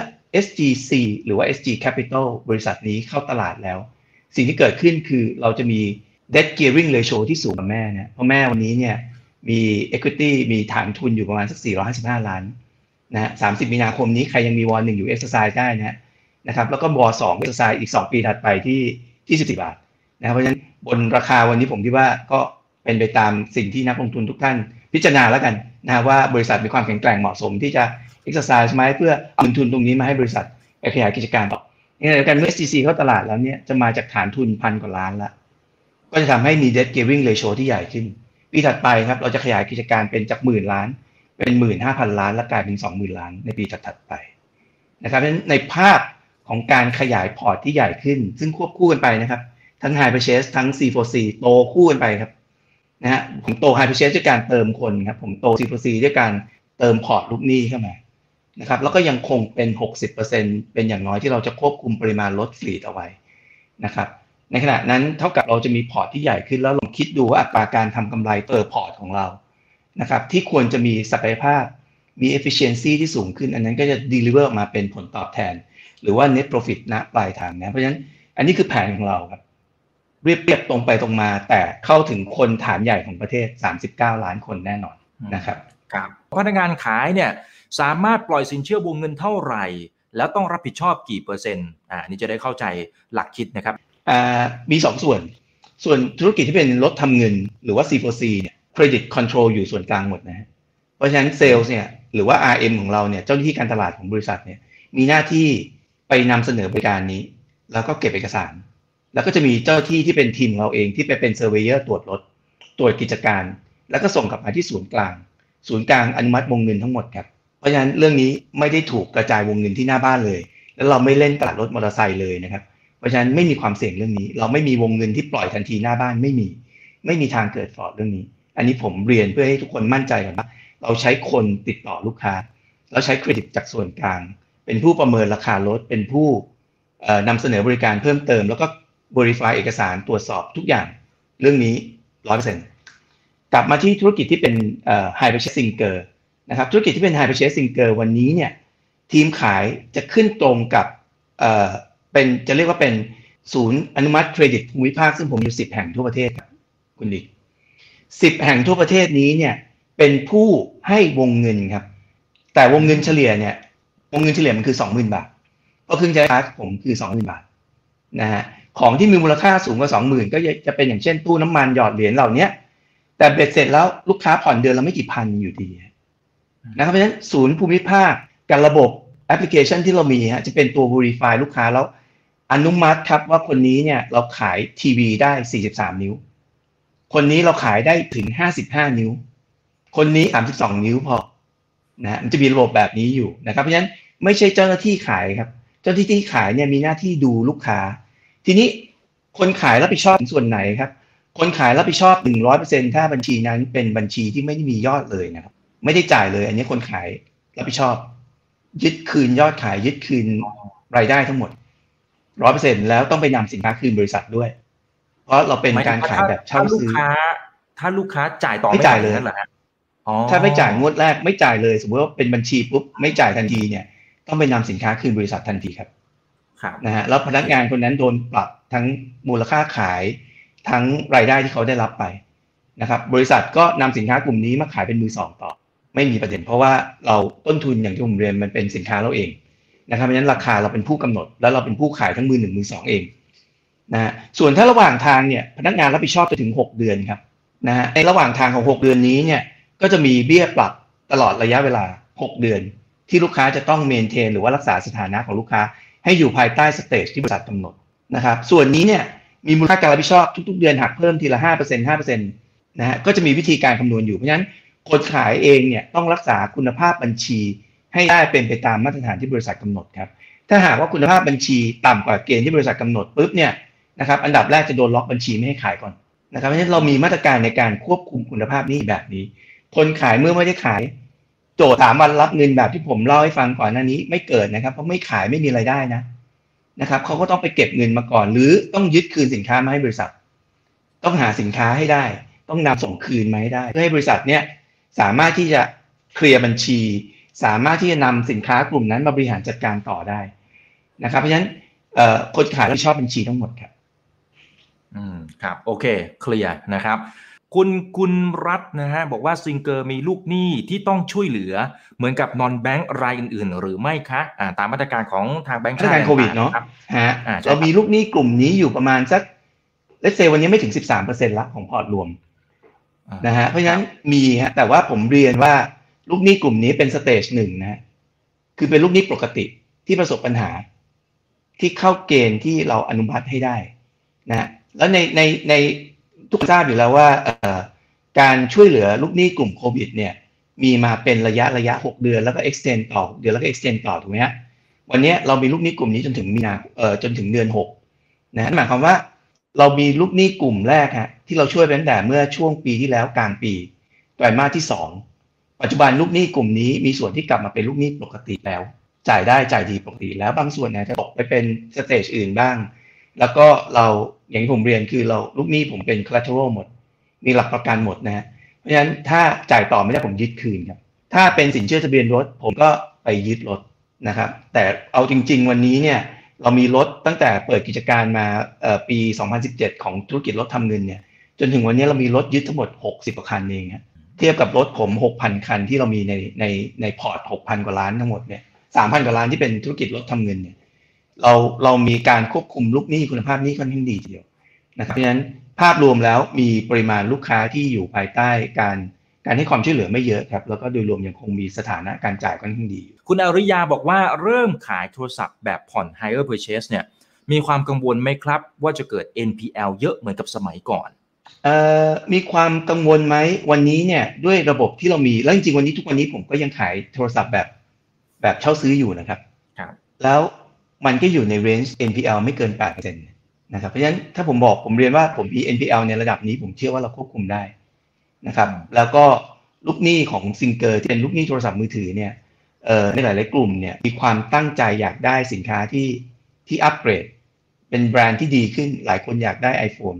SGC หรือว่า SG Capital บริษัทนี้เข้าตลาดแล้ว สิ่งที่เกิดขึ้นคือเราจะมี debt gearing ratio ที่สูงกว่าแม่นะเพราะแม่วันนี้เนี่ยมี equity มีฐานทุนอยู่ประมาณสัก 455 ล้าน นะสามสิบมีนาคมนี้ใครยังมีวอร์หนึ่งอยู่ exercise ได้นะนะครับ แล้วก็วอร์สอง exercise อีกสองปีถัดไปที่ที่สิบบาทนะเพราะฉะนั้นบนราคาวันนี้ผมคิดว่าก็เป็นไปตามสิ่งที่นักลงทุนทุกท่านพิจารณาแล้วกันนะว่าบริษัทมีความแข็งแกร่งเหมาะสมที่จะเอ็กซ์ไซส์ไหมเพื่อเอาทุนตรงนี้มาให้บริษัทไปขยายกิจการต่อในขณะเดียวกันเมื่อ SCC เข้าตลาดแล้วเนี่ยจะมาจากฐานทุนพันกว่าล้านละก็จะทำให้มี debt gearing ratio ที่ใหญ่ขึ้นปีถัดไปครับเราจะขยายกิจการเป็นจากหมื่นล้าน เป็นหมื่นห้าพันล้าน และกลายเป็นสองหมื่นล้านในปีถัดไปนะครับเพราะฉะนั้นในภาพของการขยายพอร์ตที่ใหญ่ขึ้น ซึ่งควบคู่กันไปนะครับ ทั้ง High Purchase ทั้ง C4C โตคู่กันไปครับนะฮะผมโต High Purchase ด้วยการเติมคนครับ ผมโต C4C ด้วยการเติมพอร์ตลูกหนี้เข้ามานะครับแล้วก็ยังคงเป็น 60%เป็นอย่างน้อยที่เราจะควบคุมปริมาณรถ fleet เอาไว้นะครับในขณะนั้นเท่ากับเราจะมีพอร์ตที่ใหญ่ขึ้นแล้วลองคิดดูว่าอัตราการทำกำไรเติมพอร์ตของเรา นะครับที่ควรจะมีศักยภาพมี efficiency ที่สูงขึ้น อันนั้นก็จะ deliver มาเป็นผลตอบแทน หรือว่า net profit ณปลายทางนะเพราะฉะนั้นอันนี้คือแผนของเราครับเรียบเรียบตรงไปตรงมา แต่เข้าถึงคนฐานใหญ่ของประเทศ 39 ล้านคนแน่นอนนะครับครับพนักงานขายเนี่ยสามารถปล่อยสินเชื่อวงเงินเท่าไหร่ แล้วต้องรับผิดชอบกี่เปอร์เซ็นต์อ่านี่จะได้เข้าใจหลักคิดนะครับอ่ามีสองส่วน ส่วนธุรกิจที่เป็นรถทำเงินหรือว่า C4C เนี่ย เครดิตคอนโทรลอยู่ส่วนกลางหมดนะ เพราะฉะนั้นเซลล์เนี่ยหรือว่า RM ของเราเนี่ยเจ้าหน้าที่การตลาดของบริษัทเนี่ยมีหน้าที่ไปนำเสนอบริการนี้ แล้วก็เก็บเอกสาร แล้วก็จะมีเจ้าหน้าที่ที่เป็นทีมเราเองที่ไปเป็น surveyor ตรวจรถตรวจกิจการ แล้วก็ส่งกลับมาที่ศูนย์กลาง ศูนย์กลางอนุมัติวงเงินทั้งหมดครับเพราะฉะนั้นเรื่องนี้ไม่ได้ถูกกระจายวงเงินที่หน้าบ้านเลย แล้วเราไม่เล่นตลาดรถมอเตอร์ไซค์เลยนะครับเพราะฉะนั้นไม่มีความเสี่ยงเรื่องนี้ เราไม่มีวงเงินที่ปล่อยทันทีหน้าบ้านไม่มี ไม่มีทางเกิด fraud เรื่องนี้ อันนี้ผมเรียนเพื่อให้ทุกคนมั่นใจกันว่าเราใช้คนติดต่อลูกค้า เราใช้เครดิตจากส่วนกลาง เป็นผู้ประเมินราคารถ เป็นผู้นำเสนอบริการเพิ่มเติม แล้วก็บริ i ายเอกสารตรวจสอบทุกอย่างเรื่องนี้ร้อยเปอร์เซ็นต์กลับมาที่ธุรกิจที่เป็น high purchase singer นะครับธุรกิจที่เป็น high purchase singer วันนี้เนี่ยทีมขายจะขึ้นตรงกับเป็นจะเรียกว่าเป็นศูนย์อนุมัติเครดิตภูมิภาคซึ่งผมอยู่สิบแห่งทั่วประเทศครับคุณดิ สิบแห่งทั่วประเทศนี้เนี่ยเป็นผู้ให้วงเงินครับ แต่วงเงินเฉลี่ยเนี่ยวงเงินเฉลี่ยมันคือสองหมื่นบาท ก็คือใจคาสผมคือสองหมื่นบาทนะฮะของที่มีมูลค่าสูงกว่าสองหมื่นก็จะเป็นอย่างเช่นตู้น้ำมันหยอดเหรียญเหล่านี้แต่เบ็ดเสร็จแล้วลูกค้าผ่อนเดือนละไม่กี่พันอยู่ดีนะครับเพราะฉะนั้นศูนย์ภูมิภาคกับระบบแอปพลิเคชันที่เรามีฮะจะเป็นตัว Verify ลูกค้าแล้วอนุมัติครับว่าคนนี้เนี่ยเราขายทีวีได้ 43 นิ้ว คนนี้เราขายได้ถึง55นิ้ว คนนี้32นิ้วพอนะมันจะมีระบบแบบนี้อยู่นะครับ เพราะฉะนั้นไม่ใช่เจ้าหน้าที่ขายครับ เจ้าหน้าที่ขายเนี่ยมีหน้าที่ดูลูกค้า ทีนี้คนขายรับผิดชอบส่วนไหนครับ คนขายรับผิดชอบ100%ถ้าบัญชีนั้นเป็นบัญชีที่ไม่ได้มียอดเลยนะครับ ไม่ได้จ่ายเลย อันนี้คนขายรับผิดชอบ ยึดคืนยอดขายยึดคืนรายได้ทั้งหมดร้อยเปอร์เซ็นแล้วต้องไปนำสินค้าคืนบริษัทด้วย เพราะเราเป็นการขายแบบเช่าซื้อถ้าลูกค้าจ่ายต่อไม่จ่ายเลยนั่นแหละถ้าไม่จ่ายงวดแรกไม่จ่ายเลย สมมติว่าเป็นบัญชีปุ๊บไม่จ่ายทันทีเนี่ยต้องไปนำสินค้าคืนบริษัททันทีครับนะฮะแล้วพนักงานคนนั้นโดนปรับทั้งมูลค่าขายทั้งรายได้ที่เขาได้รับไปนะครับ บริษัทก็นำสินค้ากลุ่มนี้มาขายเป็นมือสองต่อ ไม่มีประเด็น เพราะว่าเราต้นทุนอย่างที่ผมเรียนมันเป็นสินค้าเราเองนะครับเพราะฉะนั้นราคาเราเป็นผู้กำหนด แล้วเราเป็นผู้ขายทั้งมือหนึ่งมือสองเอง นะส่วนถ้าระหว่างทางเนี่ยพนักงานรับผิดชอบไปถึง 6 เดือนครับนะฮะในระหว่างทางของ 6 เดือนนี้เนี่ยก็จะมีเบี้ยปรับตลอดระยะเวลา 6 เดือน ที่ลูกค้าจะต้อง maintain หรือว่ารักษาสถานะของลูกค้า ให้อยู่ภายใต้ stage ที่บริษัทกำหนดนะครับส่วนนี้เนี่ยมีมูลค่าการรับผิดชอบทุก ๆ เดือนหักเพิ่มทีละ 5% 5%นะฮะก็จะมีวิธีการคำนวณอยู่เพราะฉะนั้นคนขายเองเนี่ยต้องรักษาคุณภาพบัญชี ให้ได้เป็นไปตามมาตรฐานที่บริษัทกำหนดครับถ้าหากว่าคุณภาพบัญชีต่ำกว่าเกณฑ์ที่บริษัทกำหนดปุ๊บเนี่ย นะครับ อันดับแรกจะโดนล็อกบัญชีไม่ให้ขายก่อนนะครับ เพราะฉะนั้นเรามีมาตรการในการควบคุมคุณภาพนี้แบบนี้ คนขายเมื่อไม่ได้ขาย โจทย์สามวันรับเงินแบบที่ผมเล่าให้ฟังก่อนหน้านี้ไม่เกิดนะครับ เพราะไม่ขายไม่มีไรายได้นะนะครับเขาก็ต้องไปเก็บเงินมาก่อน หรือต้องยึดคืนสินค้ามาให้บริษัท ต้องหาสินค้าให้ได้ ต้องนำส่งคืนมาให้ได้เพื่อให้บริษัทเนี่ยสามารถที่จะเคลียร์บัญชี สามารถที่จะนำสินค้ากลุ่มนั้นมาบริหารจัดการต่อได้นะครับ เพราะฉะนั้นคนขายรับผิดชอบบัญชีทั้งหมดครับ อืมครับโอเคเคลียร์นะครับ คุณกุลรัตนะฮะบอกว่าซิงเกอร์มีลูกหนี้ที่ต้องช่วยเหลือเหมือนกับนอนแบงก์รายอื่น ๆ หรือไม่คะอ่าตามมาตรการของทางแบงก์มาตรการโควิดเนาะฮะเรามีลูกหนี้กลุ่มนี้อยู่ประมาณสัก let's say วันนี้ไม่ถึง13%ละของพอร์ตรวมนะฮะเพราะฉะนั้นมีฮะแต่ว่าผมเรียนว่าลูกหนี้กลุ่มนี้เป็น stage หนึ่งนะคือเป็นลูกหนี้ปกติที่ประสบปัญหา ที่เข้าเกณฑ์ที่เราอนุมัติให้ได้นะ แล้วในในในทุกคนทราบอยู่แล้วว่าการช่วยเหลือลูกหนี้กลุ่มโควิดเนี่ยมีมาเป็นระยะระยะหกเดือนแล้วก็ extend ต่อเดือนแล้วก็ extend ต่อถูกไหมฮะวันนี้เรามีลูกหนี้กลุ่มนี้จนถึงมีนาเอ่อจนถึงเดือนหกนะหมายความว่าเรามีลูกหนี้กลุ่มแรกฮะที่เราช่วยตั้งแต่เมื่อช่วงปีที่แล้วกลางปีไตรมาสที่สองปัจจุบันลูกหนี้กลุ่มนี้มีส่วนที่กลับมาเป็นลูกหนี้ปกติแล้ว จ่ายได้จ่ายดีปกติ แล้วบางส่วนเนี่ยจะตกไปเป็นสเตจอื่นบ้าง แล้วก็เรา อย่างที่ผมเรียนคือเราลูกหนี้ผมเป็น collateral หมด มีหลักประกันหมดนะฮะเพราะฉะนั้นถ้าจ่ายต่อไม่ได้ผมยึดคืนครับ ถ้าเป็นสินเชื่อทะเบียนรถ ผมก็ไปยึดรถนะครับ แต่เอาจริง ๆ วันนี้เนี่ยเรามีรถตั้งแต่เปิดกิจการมาปี 2017 ของธุรกิจรถทำเงินเนี่ยจนถึงวันนี้เรามีรถยึดทั้งหมด 60กว่าคันเองครับเทียบกับรถผมหกพันคันที่เรามีในในในพอร์ตหกพันกว่าล้านทั้งหมดเนี่ยสามพันกว่าล้านที่เป็นธุรกิจรถทำเงินเนี่ย เราเรามีการควบคุมลูกหนี้คุณภาพนี้ค่อนข้างดีทีเดียวนะครับเพราะฉะนั้นภาพรวมแล้วมีปริมาณลูกค้าที่อยู่ภายใต้การการให้ความช่วยเหลือไม่เยอะครับ แล้วก็โดยรวมยังคงมีสถานะการจ่ายค่อนข้างดี คุณอริยาบอกว่าเริ่มขายโทรศัพท์แบบผ่อน higher purchase เนี่ยมีความกังวลไหมครับ ว่าจะเกิด NPL เยอะเหมือนกับสมัยก่อนเอ่อมีความกังวลไหมวันนี้เนี่ยด้วยระบบที่เรามีแล้วจริงๆวันนี้ทุกวันนี้ผมก็ยังขายโทรศัพท์แบบแบบเช่าซื้ออยู่นะครับครับแล้ว มันก็อยู่ในเรนจ์ NPL ไม่เกิน8%นะครับเพราะฉะนั้นถ้าผมบอกผมเรียนว่าผมมี NPL ในระดับนี้ผมเชื่อว่าเราควบคุมได้นะครับ แล้วก็ลูกหนี้ของซิงเกอร์ที่เป็นลูกหนี้โทรศัพท์มือถือเนี่ยเอ่อในหลาย ๆ กลุ่มเนี่ยมีความตั้งใจอยากได้สินค้าที่ที่อัปเกรด เป็นแบรนด์ที่ดีขึ้นหลายคนอยากได้ iPhone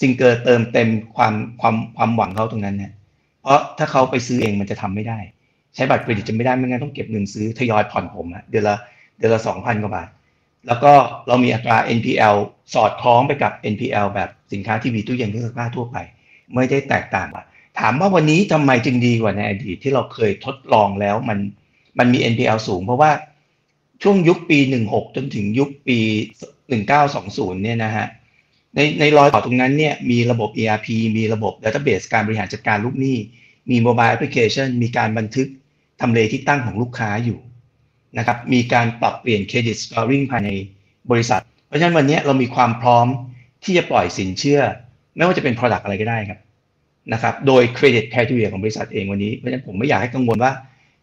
ซิงเกอร์เติมเต็มความความความหวังเขาตรงนั้นเนี่ยเพราะถ้าเขาไปซื้อเองมันจะทำไม่ได้ ใช้บัตรเครดิตจะไม่ได้ไม่งั้นต้องเก็บเงินซื้อทยอยผ่อนผมอะเดือนละเดือนละสองพันกว่าบาท แล้วก็เรามีอัตรา NPL สอดคล้องไปกับ NPL แบบสินค้าทีวีตู้เย็นเครื่องซักผ้าทั่วไป ไม่ได้แตกต่างถามว่าวันนี้ทำไมจึงดีกว่าในอดีตที่เราเคยทดลองแล้วมันมันมี NPL สูง เพราะว่าช่วงยุคปี 16 จนถึงยุคปี 1920 เนี่ยนะฮะในในรอยต่อตรงนั้นเนี่ยมีระบบ ERP มีระบบ Database การบริหารจัดการลูกหนี้ มีโมบายแอปพลิเคชันมีการบันทึกทำเลที่ตั้งของลูกค้าอยู่ นะครับมีการปรับเปลี่ยน credit scoring ภายในบริษัท เพราะฉะนั้นวันนี้เรามีความพร้อมที่จะปล่อยสินเชื่อ ไม่ว่าจะเป็น Product อะไรก็ได้ครับนะครับโดย credit criteria ของบริษัทเองวันนี้เพราะฉะนั้นผมไม่อยากให้กังวลว่า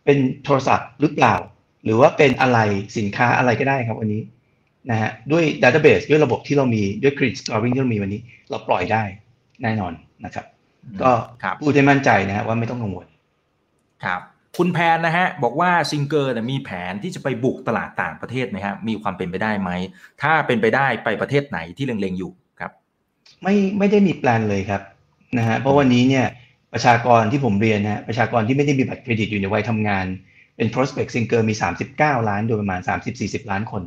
เป็นโทรศัพท์หรือเปล่า หรือว่าเป็นอะไรสินค้าอะไรก็ได้ครับวันนี้นะฮะด้วย database ด้วยระบบที่เรามีด้วย credit scoring ที่เรามีวันนี้ เราปล่อยได้แน่นอนนะครับ ก็พูดได้มั่นใจนะฮะว่าไม่ต้องกังวลครับ คุณแพนนะฮะบอกว่าซิงเกอร์มีแผนที่จะไปบุกตลาดต่างประเทศไหมฮะมีความเป็นไปได้ไหม ถ้าเป็นไปได้ไปประเทศไหนที่เล็งๆอยู่ครับ ไม่ไม่ได้มี plan เลยครับนะฮะเพราะวันนี้เนี่ยประชากรที่ผมเรียนนะประชากรที่ไม่ได้มีบัตรเครดิตอยู่ในวัยทำงาน เป็น prospect Singer มี 39 ล้านโดยประมาณ 30-40 ล้านคน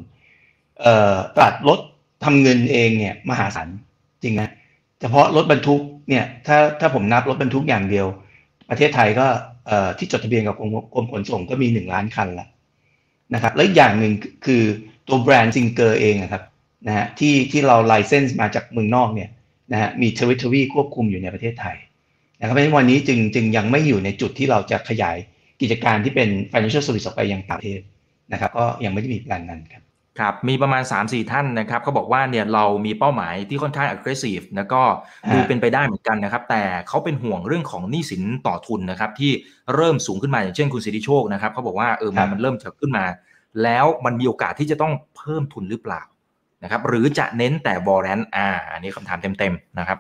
เอ่อตลาดรถทำเงินเองเนี่ยมหาศาลจริงนะเฉพาะรถบรรทุกเนี่ยถ้าถ้าผมนับรถบรรทุกอย่างเดียว ประเทศไทยก็ ที่จดทะเบียนกับกรมขนส่งก็มี 1 ล้านคันละนะครับและอย่างหนึ่งคือตัวแบรนด์ซิงเกอร์เองนะครับนะฮะที่ที่เราไลเซนส์มาจากเมืองนอกเนี่ยนะฮะมี territory ควบคุมอยู่ในประเทศไทยนะครับเพราะฉะนั้นวันนี้จึงจึงยังไม่อยู่ในจุดที่เราจะขยายกิจการที่เป็น financial service ออกไปยังต่างประเทศนะครับก็ยังไม่ได้มีแปลนนั้นครับ ครับมีประมาณ 3-4 ท่านนะครับเขาบอกว่าเนี่ยเรามีเป้าหมายที่ค่อนข้าง aggressive แล้วก็ดูเป็นไปได้เหมือนกันนะครับ แต่เขาเป็นห่วงเรื่องของหนี้สินต่อทุนนะครับ ที่เริ่มสูงขึ้นมาอย่างเช่นคุณสิริโชคนะครับเขาบอกว่าเออมันเริ่มเถิดขึ้นมา แล้วมันมีโอกาสที่จะต้องเพิ่มทุนหรือเปล่านะครับ หรือจะเน้นแต่บอลแรนอ่า อันนี้คำถามเต็มๆนะครับ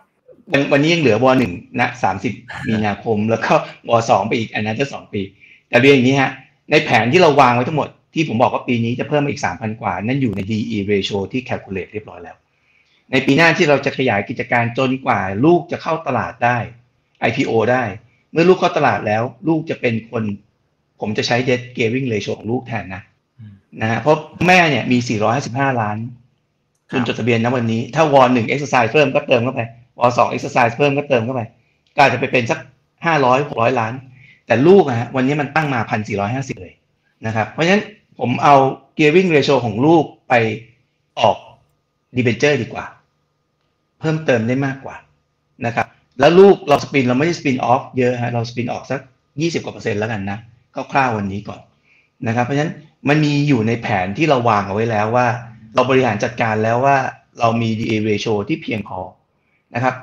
วันนี้ยังเหลือบอลหนึ่งนะสามสิบมีนาคม แล้วก็บอลสองไปอีกอันนั้นจะสองปี แต่เรียนอย่างนี้ฮะในแผนที่เราวางไว้ทั้งหมด ที่ผมบอกว่าปีนี้จะเพิ่มอีกสามพันกว่า นั่นอยู่ใน DE ratio ที่ calculate เรียบร้อยแล้ว ในปีหน้าที่เราจะขยายกิจการจนกว่าลูกจะเข้าตลาดได้ IPO ได้ เมื่อลูกเข้าตลาดแล้ว ลูกจะเป็นคน ผมจะใช้ debt gearing ratio ของลูกแทนนะนะฮะเพราะแม่เนี่ยมี 455 ล้านทุนจดทะเบียนนะวันนี้ ถ้าวอร์หนึ่ง exercise เพิ่มก็เติมเข้าไปวอร์สอง exercise เพิ่มก็เติมเข้าไป ก็อาจจะไปเป็นสักห้าร้อยหกร้อยล้าน แต่ลูกอะฮะวันนี้มันตั้งมาพันสี่ร้อยห้าสิบเลยนะครับ เพราะฉะนั้น ผมเอา gearing ratio ของลูกไปออก debenture ดีกว่า เพิ่มเติมได้มากกว่านะครับ แล้วลูกเรา spin เราไม่ได้ spin off เยอะฮะเรา spin ออกสักยี่สิบกว่าเปอร์เซ็นต์แล้วกันนะคร่าวๆวันนี้ก่อนนะครับ เพราะฉะนั้นมันมีอยู่ในแผนที่เราวางเอาไว้แล้วว่า เราบริหารจัดการแล้วว่าเรามี DE ratio ที่เพียงพอนะครับ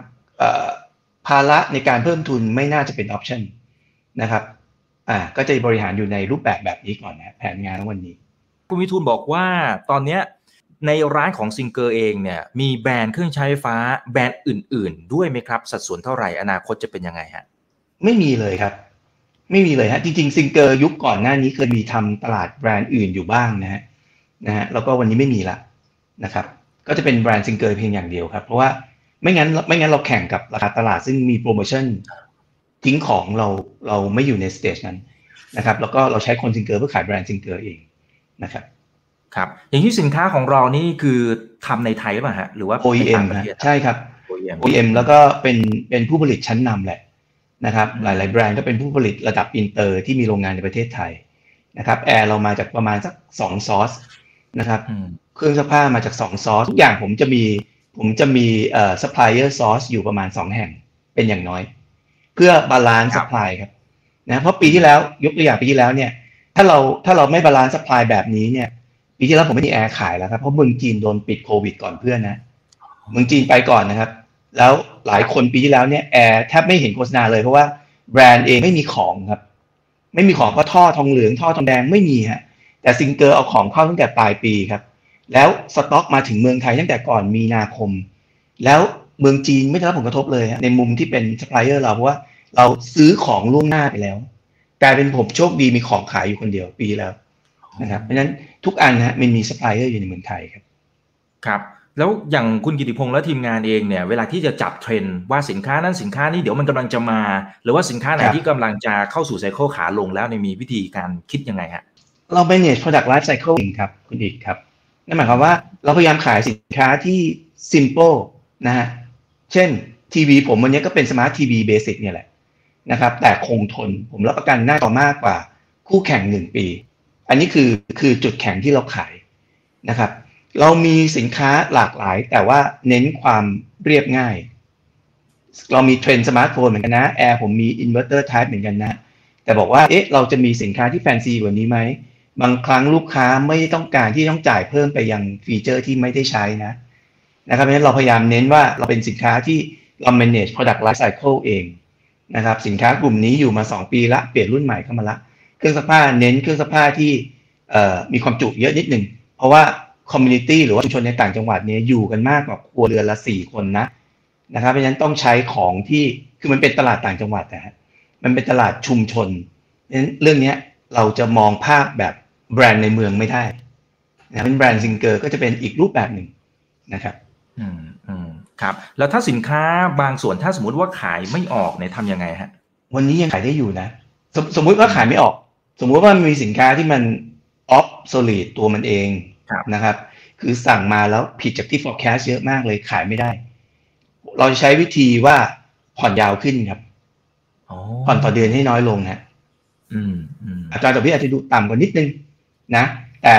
ภาระในการเพิ่มทุนไม่น่าจะเป็น optionนะครับ อ่าก็จะบริหารอยู่ในรูปแบบแบบนี้ก่อนนะแผนงานวันนี้คุณวิทูลบอกว่าตอนนี้ในร้านของซิงเกอร์เองเนี่ยมีแบรนด์เครื่องใช้ไฟฟ้าแบรนด์อื่น ๆ ด้วยไหมครับ สัดส่วนเท่าไหร่อนาคตจะเป็นยังไงฮะไม่มีเลยครับ ไม่มีเลยฮะจริงๆซิงเกอร์ยุคก่อนหน้านี้เคยมีทำตลาดแบรนด์อื่นอยู่บ้างนะฮะนะฮะแล้วก็วันนี้ไม่มีละนะครับ ก็จะเป็นแบรนด์ซิงเกอร์เพียงอย่างเดียวครับ เพราะว่าไม่งั้นไม่งั้นเราแข่งกับราคาตลาดซึ่งมีโปรโมชั่น ทิ้งของเราเราไม่อยู่ใน stage นั้นนะครับแล้วก็เราใช้คนซิงเกอร์เพื่อขายแบรนด์ซิงเกอร์เองนะครับครับอย่างที่สินค้าของเรานี่คือทำในไทยหรือเปล่าฮะหรือว่า OEM ใช่ครับ OEM แล้วก็เป็นเป็นผู้ผลิตชั้นนำแหละนะครับหลาย ๆ แบรนด์ก็เป็นผู้ผลิตระดับอินเตอร์ที่มีโรงงานในประเทศไทยนะครับแอร์เรามาจากประมาณสักสองซอสนะครับเครื่องซักผ้ามาจากสองซอสทุกอย่างผมจะมีผมจะมีเอ่อ supplier source อยู่ประมาณ2แห่งเป็นอย่างน้อย เพื่อบาลานซ์ supply ครับนะเพราะปีที่แล้วยกตัวอย่างปีที่แล้วเนี่ย ถ้าเราถ้าเราไม่ balance supply แบบนี้เนี่ย ปีที่แล้วผมไม่มีแอร์ขายแล้วครับเพราะเมืองจีนโดนปิดโควิดก่อนเพื่อนนะเมืองจีนไปก่อนนะครับ แล้วหลายคนปีที่แล้วเนี่ยแอร์แทบไม่เห็นโฆษณาเลยเพราะว่าแบรนด์เองไม่มีของครับ ไม่มีของเพราะท่อทองเหลืองท่อทองแดงไม่มีฮะแต่ซิงเกอร์เอาของเข้าตั้งแต่ปลายปีครับ แล้วสต็อกมาถึงเมืองไทยตั้งแต่ก่อนมีนาคม แล้ว เมืองจีนไม่ได้รับผลกระทบเลยฮะในมุมที่เป็นซัพพลายเออร์เราเพราะว่าเราซื้อของล่วงหน้าไปแล้ว กลายเป็นผมโชคดีมีของขายอยู่คนเดียวปีแล้วนะครับเพราะฉะนั้นทุกอันนะมันมีซัพพลายเออร์อยู่ในเมืองไทยครับครับแล้วอย่างคุณกิติพงษ์และทีมงานเองเนี่ยเวลาที่จะจับเทรนด์ว่าสินค้านั้นสินค้านี้เดี๋ยวมันกำลังจะมา หรือว่าสินค้าไหนครับที่กำลังจะเข้าสู่ cycle ขาลงแล้วเนี่ยมีวิธีการคิดยังไงฮะเรา manage product life cycle ครับคุณอิกครับนั่นหมายความว่าเราพยายามขายสินค้าที่ simple นะฮะ เช่นทีวีผมวันนี้ก็เป็น smart TV basic เนี่ยแหละนะครับ แต่คงทนผมรับประกันหน้าจอมากกว่าคู่แข่งหนึ่งปี อันนี้คือคือจุดแข็งที่เราขายนะครับ เรามีสินค้าหลากหลาย แต่ว่าเน้นความเรียบง่าย เรามีเทรนด์สมาร์ทโฟนเหมือนกันนะแอร์ผมมี inverter type เหมือนกันนะ แต่บอกว่าเอ๊ะเราจะมีสินค้าที่แฟนซีกว่านี้ไหมบางครั้งลูกค้าไม่ต้องการที่ต้องจ่ายเพิ่มไปยังฟีเจอร์ที่ไม่ได้ใช้นะ นะครับเพราะฉะนั้นเราพยายามเน้นว่าเราเป็นสินค้าที่เรา manage product life cycle เองนะครับสินค้ากลุ่มนี้อยู่มา 2 ปีละเปลี่ยนรุ่นใหม่เข้ามาละ เครื่องซักผ้าเน้นเครื่องซักผ้าที่มีความจุเยอะนิดหนึ่งเพราะว่า community หรือว่าชุมชนในต่างจังหวัดเนี่ยอยู่กันมากกว่าครัวเรือนละ4คนนะนะครับเพราะฉะนั้นต้องใช้ของที่คือมันเป็นตลาดต่างจังหวัดนะฮะมันเป็นตลาดชุมชนเพราะฉะนั้นเรื่องนี้เราจะมองภาพแบบแบรนด์ในเมืองไม่ได้นะเป็นแบรนด์ซิงเกอร์ก็จะเป็นอีกรูปแบบหนึ่งนะครับ อืมอืมครับ แล้วถ้าสินค้าบางส่วนถ้าสมมติว่าขายไม่ออกเนี่ยทำยังไงฮะ วันนี้ยังขายได้อยู่นะสมสมมุติว่าขายไม่ออก สมมุติว่ามันมีสินค้าที่มัน obsolete ตัวมันเองครับนะครับ คือสั่งมาแล้วผิดจากที่ forecast เยอะมากเลยขายไม่ได้ เราจะใช้วิธีว่าผ่อนยาวขึ้นครับอ๋อผ่อนต่อเดือนให้น้อยลงนะอืมอืมอัตราดอกเบี้ยอาจจะดูต่ำกว่านิดนึงนะ แต่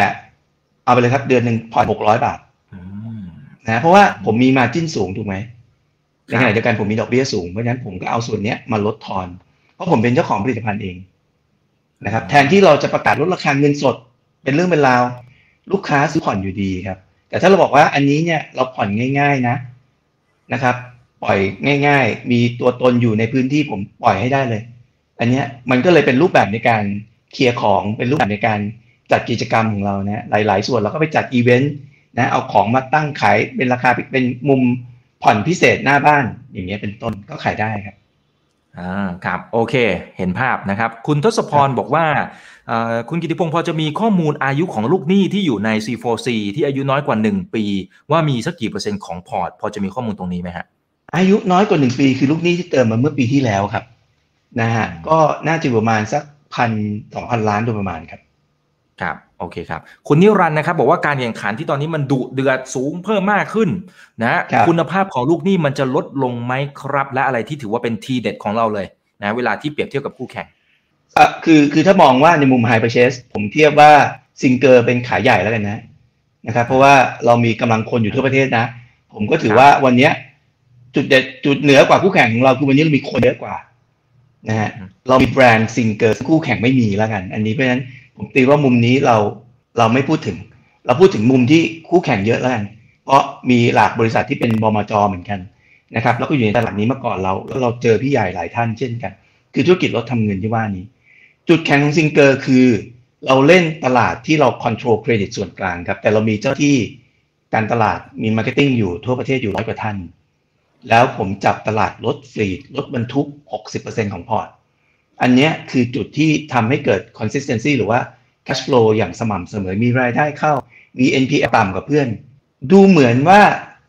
เอาไปเลยครับเดือนหนึ่งผ่อนหกร้อยบาทอืม นะเพราะว่าผมมีมาจิ้นสูงถูกไหมในครับขณะเดียวกันผมมีดอกเบี้ยสูงเพราะฉะนั้นผมก็เอาส่วนเนี้ยมาลดทอน เพราะผมเป็นเจ้าของผลิตภัณฑ์เองนะครับ แทนที่เราจะประกาศลดราคาเงินสด เป็นเรื่องเป็นราว ลูกค้าซื้อผ่อนอยู่ดีครับ แต่ถ้าเราบอกว่าอันนี้เนี่ยเราผ่อนง่าย ๆนะนะครับ ปล่อยง่าย ๆ มีตัวตนอยู่ในพื้นที่ผมปล่อยให้ได้เลย อันเนี้ยมันก็เลยเป็นรูปแบบในการเคลียร์ของเป็นรูปแบบในการจัดกิจกรรมของเรานะหลาย ๆ ส่วนเราก็ไปจัดอีเวนต์ นะเอาของมาตั้งขายเป็นราคาเป็นมุมผ่อนพิเศษหน้าบ้านอย่างเงี้ยเป็นต้นก็ขายได้ครับอ่าครับโอเค เห็นภาพนะครับ คุณทศพรบอกว่าเอ่อคุณกิติพงศ์พอจะมีข้อมูลอายุของลูกหนี้ที่อยู่ใน C4C ที่อายุน้อยกว่า 1 ปี ว่ามีสักกี่เปอร์เซ็นต์ของพอร์ต พอจะมีข้อมูลตรงนี้ไหมฮะอายุน้อยกว่าหนึ่งปีคือลูกหนี้ที่เติมมาเมื่อปีที่แล้วครับนะฮะก็น่าจะอยู่ประมาณสักพันสองพันล้านโดยประมาณครับครับ โอเคครับ คุณนิรันดร์นะครับ บอกว่าการแข่งขันที่ตอนนี้มันดุเดือดสูงเพิ่มมากขึ้นนะครับคุณภาพของลูกหนี้มันจะลดลงไหมครับ และอะไรที่ถือว่าเป็นทีเด็ดของเราเลยนะเวลาที่เปรียบเทียบกับคู่แข่งอะคือคือถ้ามองว่าในมุม Hire Purchase ผมเทียบว่าซิงเกอร์เป็นรายใหญ่แล้วกันนะนะครับ เพราะว่าเรามีกำลังคนอยู่ทั่วประเทศนะ ผมก็ถือว่าวันเนี้ยจุดเด็ดจุดเหนือกว่าคู่แข่งของเราคือวันนี้เรามีคนเยอะกว่านะฮะอืมเรามีแบรนด์ซิงเกอร์คู่แข่งไม่มีแล้วกัน อันนี้เพราะฉะนั้น ผมตีว่ามุมนี้เราเราไม่พูดถึง เราพูดถึงมุมที่คู่แข่งเยอะแล้วกันเพราะมีหลากบริษัทที่เป็นบมจเหมือนกันนะครับ แล้วก็อยู่ในตลาดนี้มาก่อนเราแล้วเราเจอพี่ใหญ่หลายท่านเช่นกัน คือธุรกิจรถทำเงินที่ว่านี้ จุดแข็งของซิงเกอร์คือ เราเล่นตลาดที่เราค o n t r o l เครดิตส่วนกลางครับ แต่เรามีเจ้าหน้าที่การตลาดมี marketing อยู่ทั่วประเทศอยู่ร้อยกว่าท่าน แล้วผมจับตลาดรถ fleet รถบรรทุก 60%ของพอร์ต อันเนี้ยคือจุดที่ทำให้เกิด consistency หรือว่า cash flow อย่างสม่ำเสมอมีรายได้เข้า มี NPL ต่ำกว่าเพื่อน ดูเหมือนว่า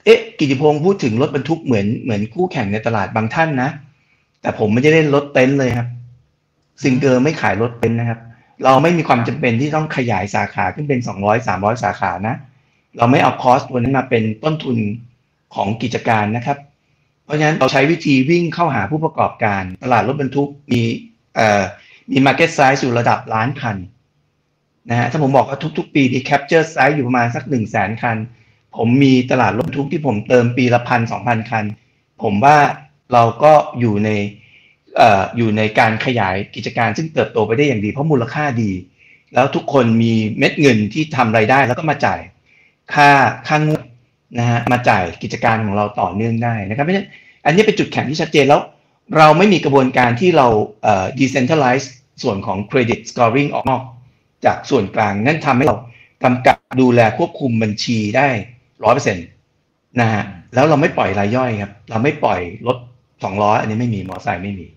เอ๊ะ กิติพงศ์พูดถึงรถบรรทุกเหมือนเหมือนคู่แข่งในตลาดบางท่านนะ แต่ผมไม่ได้เล่นรถเต็นท์เลยครับซิงเกอร์ไม่ขายรถเต็นท์นะครับ เราไม่มีความจำเป็นที่ต้องขยายสาขาขึ้นเป็น200 300สาขานะ เราไม่เอาคอสตัวนั้นมาเป็นต้นทุนของกิจการนะครับ เพราะฉะนั้นเราใช้วิธีวิ่งเข้าหาผู้ประกอบการ ตลาดรถบรรทุกมี มี market size อยู่ระดับล้านคันนะฮะถ้าผมบอกว่าทุก ๆ ปีที่ capture size อยู่ประมาณสัก1 0 0 0 0 0คัน ผมมีตลาดรถทุกที่ผมเติมปีละพันสองพันคัน ผมว่าเราก็อยู่ในเอ่ออยู่ในการขยายกิจการซึ่งเติบโตไปได้อย่างดีเพราะมูลค่าดี แล้วทุกคนมีเม็ดเงินที่ทำไรายได้แล้วก็มาจ่ายค่าค่างวดนะฮะมาจ่ายกิจการของเราต่อเนื่องได้นะครับเพราะฉะนั้นอันนี้เป็นจุดแข็งที่ชัดเจนแล้ว เราไม่มีกระบวนการที่เราเอ่อ decentralize ส่วนของ credit scoring ออกนอก จากส่วนกลางนั่นทำให้เรากำกับดูแลควบคุมบัญชีได้ร้อยเปอร์เซ็นต์นะฮะแล้วเราไม่ปล่อยรายย่อยครับ เราไม่ปล่อยรถสองล้ออันนี้ไม่มีมอเตอร์ไซค์ไม่มี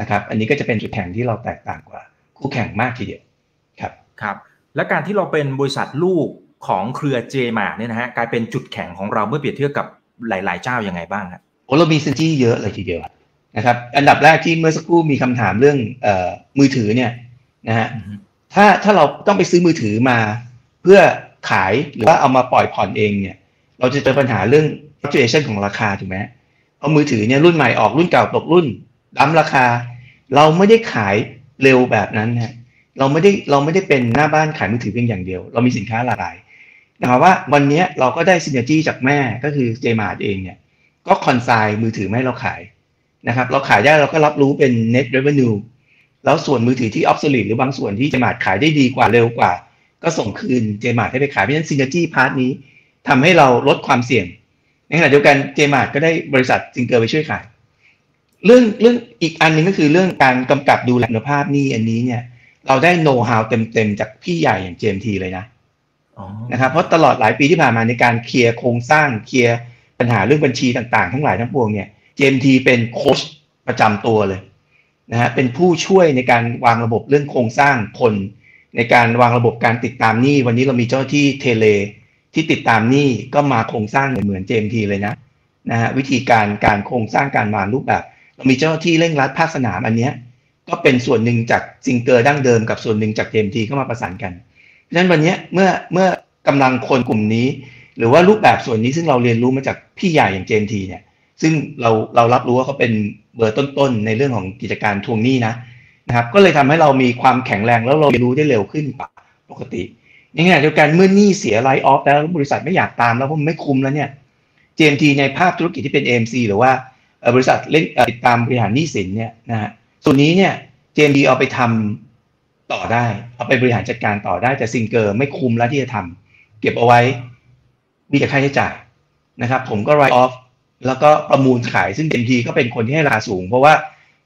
นะครับ อันนี้ก็จะเป็นจุดแข็งที่เราแตกต่างกว่า คู่แข่งมากทีเดียวครับครับ และการที่เราเป็นบริษัทลูกของเครือเจมาเนี่ยนะฮะกลายเป็นจุดแข็งของเราเมื่อเปรียบเทียบกับหลาย ๆ เจ้ายังไงบ้างครับโอ้เรามีซินจี้เยอะเลยทีเดียว นะครับ อันดับแรกที่เมื่อสักครู่มีคำถามเรื่องเอ่อมือถือเนี่ยนะฮะถ้าถ้าเราต้องไปซื้อมือถือมา เพื่อขายหรือว่าเอามาปล่อยผ่อนเองเนี่ย เราจะเจอปัญหาเรื่อง fluctuation ของราคาถูกไหมเพราะมือถือเนี่ยรุ่นใหม่ออกรุ่นเก่าตกรุ่นdump ราคา เราไม่ได้ขายเร็วแบบนั้นฮะเราไม่ได้เราไม่ได้เป็นหน้าบ้านขายมือถือเพียงอย่างเดียว เรามีสินค้าหลากหลายนะครับว่าวันนี้เราก็ได้ synergy จากแม่ก็คือเจมาร์ทเองเนี่ย ก็ consign มือถือมาให้เราขาย นะครับ เราขายได้เราก็รับรู้เป็น net revenue แล้วส่วนมือถือที่ obsolete หรือบางส่วนที่เจมาร์ทขายได้ดีกว่าเร็วกว่า ก็ส่งคืนเจมาร์ทให้ไปขายเพราะฉะนั้น synergy part นี้ทำให้เราลดความเสี่ยง ในขณะเดียวกันเจมาร์ทก็ได้บริษัทซิงเกอร์ไปช่วยขาย เรื่องเรื่องอีกอันหนึงก็คือเรื่องการกำกับดูแลคุณภาพหนี้อันนี้เนี่ย เราได้โน้ตฮาวเต็มๆจากพี่ใหญ่อย่าง JMT เลยนะอ๋อนะครับเพราะตลอดหลายปีที่ผ่านมาในการเคลียร์โครงสร้างเคลียร์ปัญหาเรื่องบัญชีต่างๆ ทั้งหลายทั้งปวงเนี่ย JMT เป็นโค้ชประจำตัวเลยนะฮะเป็นผู้ช่วยในการวางระบบเรื่องโครงสร้างคน ในการวางระบบการติดตามหนี้วันนี้เรามีเจ้าหน้าที่ teleที่ติดตามหนี้ก็มาโครงสร้างเหมือน JMT เลยนะนะฮะวิธีการการโครงสร้างการวารูปแบบ เรามีเจ้าที่เร่งรัดภาคสนามอันเนี้ยก็เป็นส่วนหนึ่งจากซิงเกอร์ดั้งเดิมกับส่วนหนึ่งจาก JMT เข้ามาประสานกัน เพราะฉะนั้นวันนี้เมื่อเมื่อกำลังคนกลุ่มนี้ หรือว่ารูปแบบส่วนนี้ซึ่งเราเรียนรู้มาจากพี่ใหญ่อย่าง JMT เนี่ย ซึ่งเราเรารับรู้ว่าเขาเป็นเบอร์ต้นๆในเรื่องของกิจการทวงหนี้นะนะครับก็เลยทำให้เรามีความแข็งแรงแล้วเราเรียนรู้ได้เร็วขึ้นกว่าปกติในขณะเดียวกันเมื่อหนี้เสีย write off แล้วบริษัทไม่อยากตามแล้วเพราะมันไม่คุ้มแล้วเนี่ย JMT ในภาพธุรกิจที่เป็น AMC หรือว่าบริษัทเล่นติดตามบริหารหนี้สินเนี่ยนะฮะส่วนนี้เนี่ย JMT เอาไปทำต่อได้ เอาไปบริหารจัดการต่อได้ แต่ซิงเกอร์ไม่คุ้มแล้วที่จะทำเก็บเอาไว้มีแต่ค่าใช้จ่ายนะครับ ผมก็ write off แล้วก็ประมูลขายซึ่ง JMT ก็เป็นคนที่ให้ราคาสูง เพราะว่า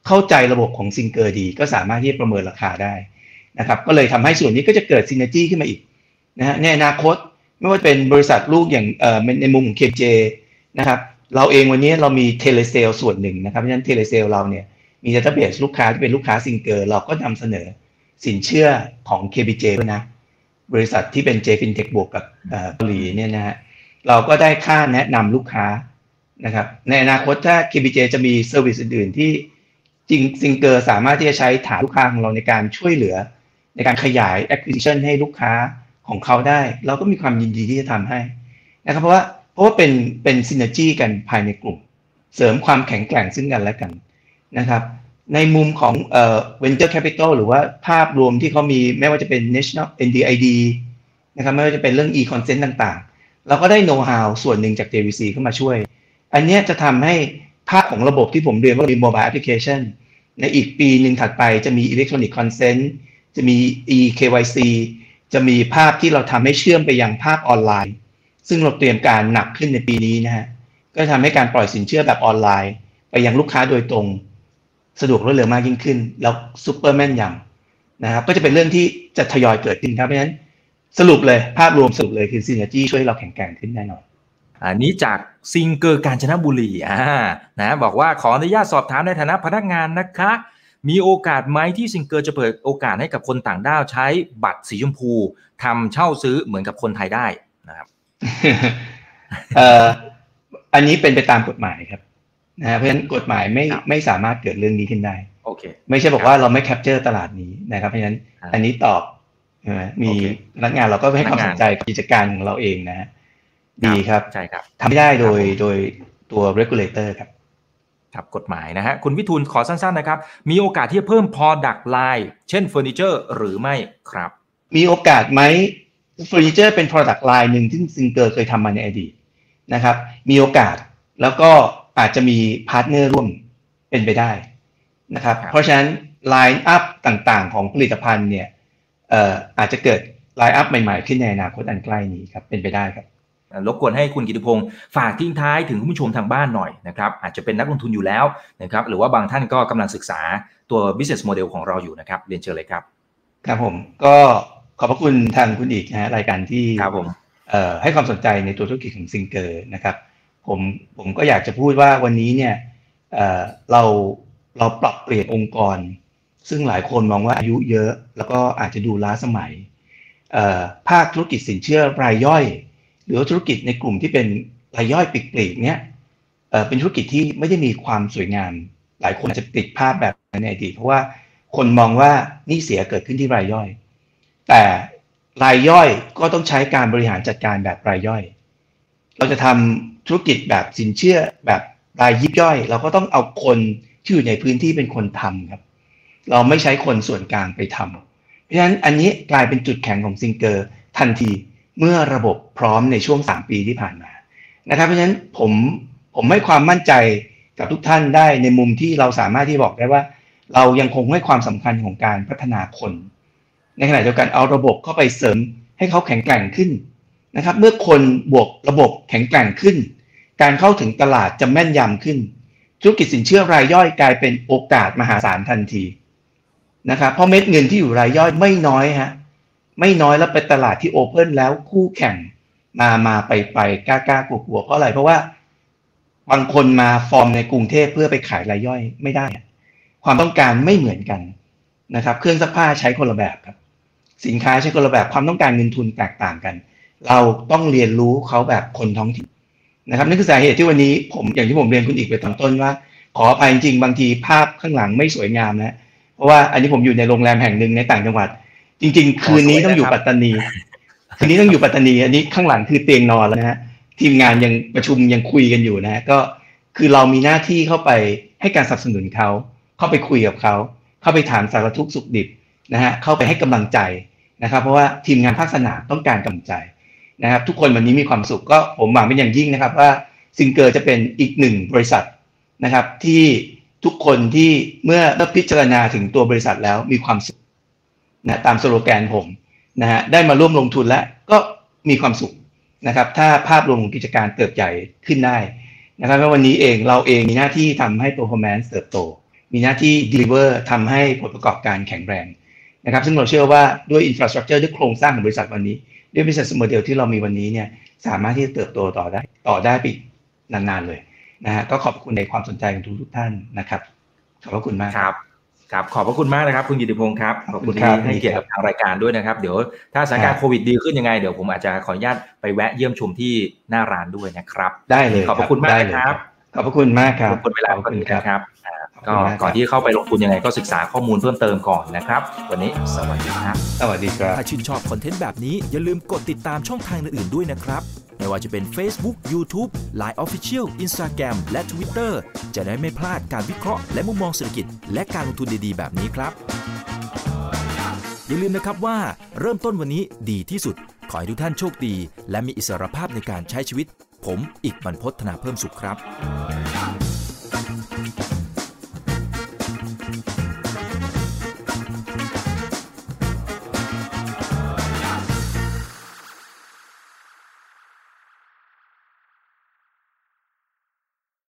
เข้าใจระบบของซิงเกอร์ดี ก็สามารถที่จะประเมินราคาได้นะครับ ก็เลยทำให้ส่วนนี้ก็จะเกิด synergy ขึ้นมาอีกนะฮะในอนาคตไม่ว่าเป็นบริษัทลูกอย่างเอ่อในมุมของ KJ นะครับเราเองวันนี้เรามี telesales ส่วนหนึ่งนะครับเพราะฉะนั้น telesales เราเนี่ยมี database ลูกค้าที่เป็นลูกค้าซิงเกอร์เราก็นำเสนอสินเชื่อของ KBJ ด้วยนะบริษัทที่เป็น J FinTech บวกกับเอ่อเกาหลีเนี่ยนะฮะเราก็ได้ค่าแนะนำลูกค้า นะครับในอนาคตถ้า KBJ จะมี service อื่นๆ ที่จริงซิงเกอร์สามารถที่จะใช้ฐานลูกค้าของเราในการช่วยเหลือ ในการขยาย acquisition ให้ลูกค้าของเขาได้ เราก็มีความยินดีที่จะทำให้นะครับเพราะว่าเพราะว่าเป็นเป็นซินเนจีกันภายในกลุ่ม เสริมความแข็งแกร่งซึ่งกันและกันนะครับในมุมของเอ่อ venture capital หรือว่าภาพรวมที่เขามีไม่ว่าจะเป็น national NDID นะครับไม่ว่าจะเป็นเรื่อง e-consent ต่างๆ เราก็ได้ know how ส่วนหนึ่งจาก JVC เข้ามาช่วย อันนี้จะทำให้ภาพของระบบที่ผมเรียนว่ามี mobile application ในอีกปีหนึ่งถัดไปจะมี electronic consent จะมี e-KYC จะมีภาพที่เราทำให้เชื่อมไปยังภาพออนไลน์ ซึ่งเราเตรียมการหนักขึ้นในปีนี้นะฮะก็ทำให้การปล่อยสินเชื่อแบบออนไลน์ ไปยังลูกค้าโดยตรง สะดวกรวดเร็วมากยิ่งขึ้น แล้วซูเปอร์แม่นยำนะครับก็จะเป็นเรื่องที่จะทยอยเกิดขึ้นครับเพราะฉะนั้นสรุปเลยภาพรวมสรุปเลยคือ synergy ช่วยเราแข็งแกร่งขึ้นแน่นอน อันนี้จากซิงเกอร์กาญจนบุรีอ่านะบอกว่าขออนุญาตสอบถามในฐานะพนักงานนะคะ มีโอกาสไหมที่ซิงเกอร์จะเปิดโอกาสให้กับคนต่างด้าวใช้บัตรสีชมพูทำเช่าซื้อเหมือนกับคนไทยได้นะครับเอ่ออันนี้เป็นไปตามกฎหมายครับนะฮะเพราะฉะนั้นกฎหมายไม่ครับไม่สามารถเกิดเรื่องนี้ขึ้นได้โอเค ไม่ใช่บอกว่าเราไม่ capture ตลาดนี้นะครับ เพราะฉะนั้นครับอันนี้ตอบใช่ไหมมีโอเคพนักงานเราก็ให้ความพนัสกงานนใจกับกิจการของเราเองนะฮะ ดีครับใช่ครับทำไม่ได้โดยครับผมโดยตัว regulator ครับครับกฎหมายนะฮะคุณวิทูลขอสั้นๆนะครับ มีโอกาสที่จะเพิ่ม product line เช่นเฟอร์นิเจอร์หรือไม่ครับ มีโอกาสไหมเฟอร์นิเจอร์เป็น product line หนึ่งที่ซิงเกอร์เคยทำมาในอดีตนะครับ มีโอกาสแล้วก็อาจจะมี partner ร่วมเป็นไปได้นะครับ เพราะฉะนั้นline up ต่างๆ ของผลิตภัณฑ์เนี่ยอาจจะเกิด line up ใหม่ๆ ขึ้นในอนาคตอันใกล้นี้ครับเป็นไปได้ครับ รบกวนให้คุณกิติพงศ์ฝากทิ้งท้ายถึงผู้ชมทางบ้านหน่อยนะครับอาจจะเป็นนักลงทุนอยู่แล้วนะครับหรือว่าบางท่านก็กำลังศึกษาตัว business model ของเราอยู่นะครับเรียนเชิญเลยครับ ครับผมก็ขอบพระคุณทางคุณอิกนะฮะรายการที่ครับผมให้ความสนใจในตัวธุรกิจของซิงเกอร์นะครับผมผมก็อยากจะพูดว่าวันนี้เนี่ยเราเราปรับเปลี่ยนองค์กร ซึ่งหลายคนมองว่าอายุเยอะ แล้วก็อาจจะดูล้าสมัยภาคธุรกิจสินเชื่อรายย่อยห รือธุรกิจในกลุ่มที่เป็นรายย่อยปีกๆเนี้ยเป็นธุรกิจที่ไม่ได้มีความสวยงาม หลายคนอาจจะติดภาพแบบในอดีตเพราะว่าคนมองว่านี่เสียเกิดขึ้นที่รายย่อย แต่รายย่อยก็ต้องใช้การบริหารจัดการแบบรายย่อย เราจะทำธุรกิจแบบสินเชื่อแบบรายยิบย่อย เราก็ต้องเอาคนที่อยู่ในพื้นที่เป็นคนทำครับ เราไม่ใช้คนส่วนกลางไปทำเพราะฉะนั้นอันนี้กลายเป็นจุดแข็งของซิงเกอร์ทันที เมื่อระบบพร้อมในช่วง 3 ปีที่ผ่านมานะครับ เพราะฉะนั้นผมผมให้ความมั่นใจกับทุกท่านได้ในมุมที่เราสามารถที่บอกได้ว่า เรายังคงให้ความสำคัญของการพัฒนาคน ในขณะเดียวกันเอาระบบเข้าไปเสริมให้เขาแข็งแกร่งขึ้นนะครับ เมื่อคนบวกระบบแข็งแกร่งขึ้น การเข้าถึงตลาดจะแม่นยำขึ้น ธุรกิจสินเชื่อรายย่อยกลายเป็นโอกาสมหาศาลทันทีนะครับเพราะเม็ดเงินที่อยู่รายย่อยไม่น้อยฮะ ไม่น้อยแล้วเป็นตลาดที่โอเพ่นแล้วคู่แข่งมามาไปไปกล้ากล้ากลัวกลัวเพราะอะไรเพราะว่าบางคนมาฟอร์มในกรุงเทพเพื่อไปขายรายย่อยไม่ได้ ความต้องการไม่เหมือนกันนะครับ เครื่องซักผ้าใช้คนละแบบครับ สินค้าใช้คนละแบบความต้องการเงินทุนแตกต่างกัน เราต้องเรียนรู้เขาแบบคนท้องถิ่นนะครับนั่นคือสาเหตุที่วันนี้ผมอย่างที่ผมเรียนคุณอีกไปตอนต้นว่า ขออภัยจริงบางทีภาพข้างหลังไม่สวยงามนะเพราะว่าอันนี้ผมอยู่ในโรงแรมแห่งหนึ่งในต่างจังหวัด จริง ๆ คืนนี้ต้องอยู่ปัตตานี คืนนี้ต้องอยู่ปัตตานี อันนี้ข้างหลังคือเตียงนอนแล้วนะฮะทีมงานยังประชุมยังคุยกันอยู่นะก็คือเรามีหน้าที่เข้าไปให้การสนับสนุนเขา เข้าไปคุยกับเขา เข้าไปถามสารทุกข์สุขดิบนะฮะเข้าไปให้กำลังใจนะครับ เพราะว่าทีมงานภาคสนามต้องการกำลังใจนะครับ ทุกคนวันนี้มีความสุขก็ผมหวังเป็นอย่างยิ่งนะครับ ว่าซิงเกอร์จะเป็นอีกหนึ่งบริษัทนะครับ ที่ทุกคนที่เมื่อเมื่อพิจารณาถึงตัวบริษัทแล้วมีความสุข นะตามสโลแกนผมนะฮะได้มาร่วมลงทุนแล้วก็มีความสุขนะครับ ถ้าภาพรวมของกิจการเติบใหญ่ขึ้นได้นะครับว่าวันนี้เองเราเองมีหน้าที่ทำให้ performance เติบโต มีหน้าที่ deliver ทำให้ผลประกอบการแข็งแรงนะครับ ซึ่งเราเชื่อว่าด้วย infrastructure ด้วยโครงสร้างของบริษัทวันนี้ ด้วย business model ที่เรามีวันนี้เนี่ยสามารถที่จะเติบโตต่อได้ต่อได้ไปนานๆเลยนะฮะก็ขอบคุณในความสนใจของทุกทุกท่านนะครับ ขอบพระคุณมากครับ ครับขอบพระคุณมากนะครับคุณกิติพงศ์ครับขอบคุณที่ให้เกียรติกับทางรายการด้วยนะครับ เดี๋ยวถ้าสถานการณ์โควิดดีขึ้นยังไงเดี๋ยวผมอาจจะขออนุญาตไปแวะเยี่ยมชมที่หน้าร้านด้วยนะครับ ได้เลยขอบพระคุณมากครับ ขอบพระคุณมากครับขอบคุณเวลาขอบคุณครับ ก็ก่อนที่เข้าไปลงทุนยังไงก็ศึกษาข้อมูลเพิ่มเติมก่อนนะครับ วันนี้สวัสดีครับสวัสดีครับถ้าชื่นชอบคอนเทนต์แบบนี้อย่าลืมกดติดตามช่องทางอื่นๆด้วยนะครับไม่ว่าจะเป็น Facebook, YouTube, Line Official, Instagram และ Twitter จะได้ไม่พลาดการวิเคราะห์และมุมมองเศรษฐกิจ และการลงทุนดีๆ แบบนี้ครับ อย่าลืมนะครับว่าเริ่มต้นวันนี้ดีที่สุด ขอให้ทุกท่านโชคดี และมีอิสรภาพในการใช้ชีวิต ผม อีกบรรพฒนาเพิ่มสุขครับ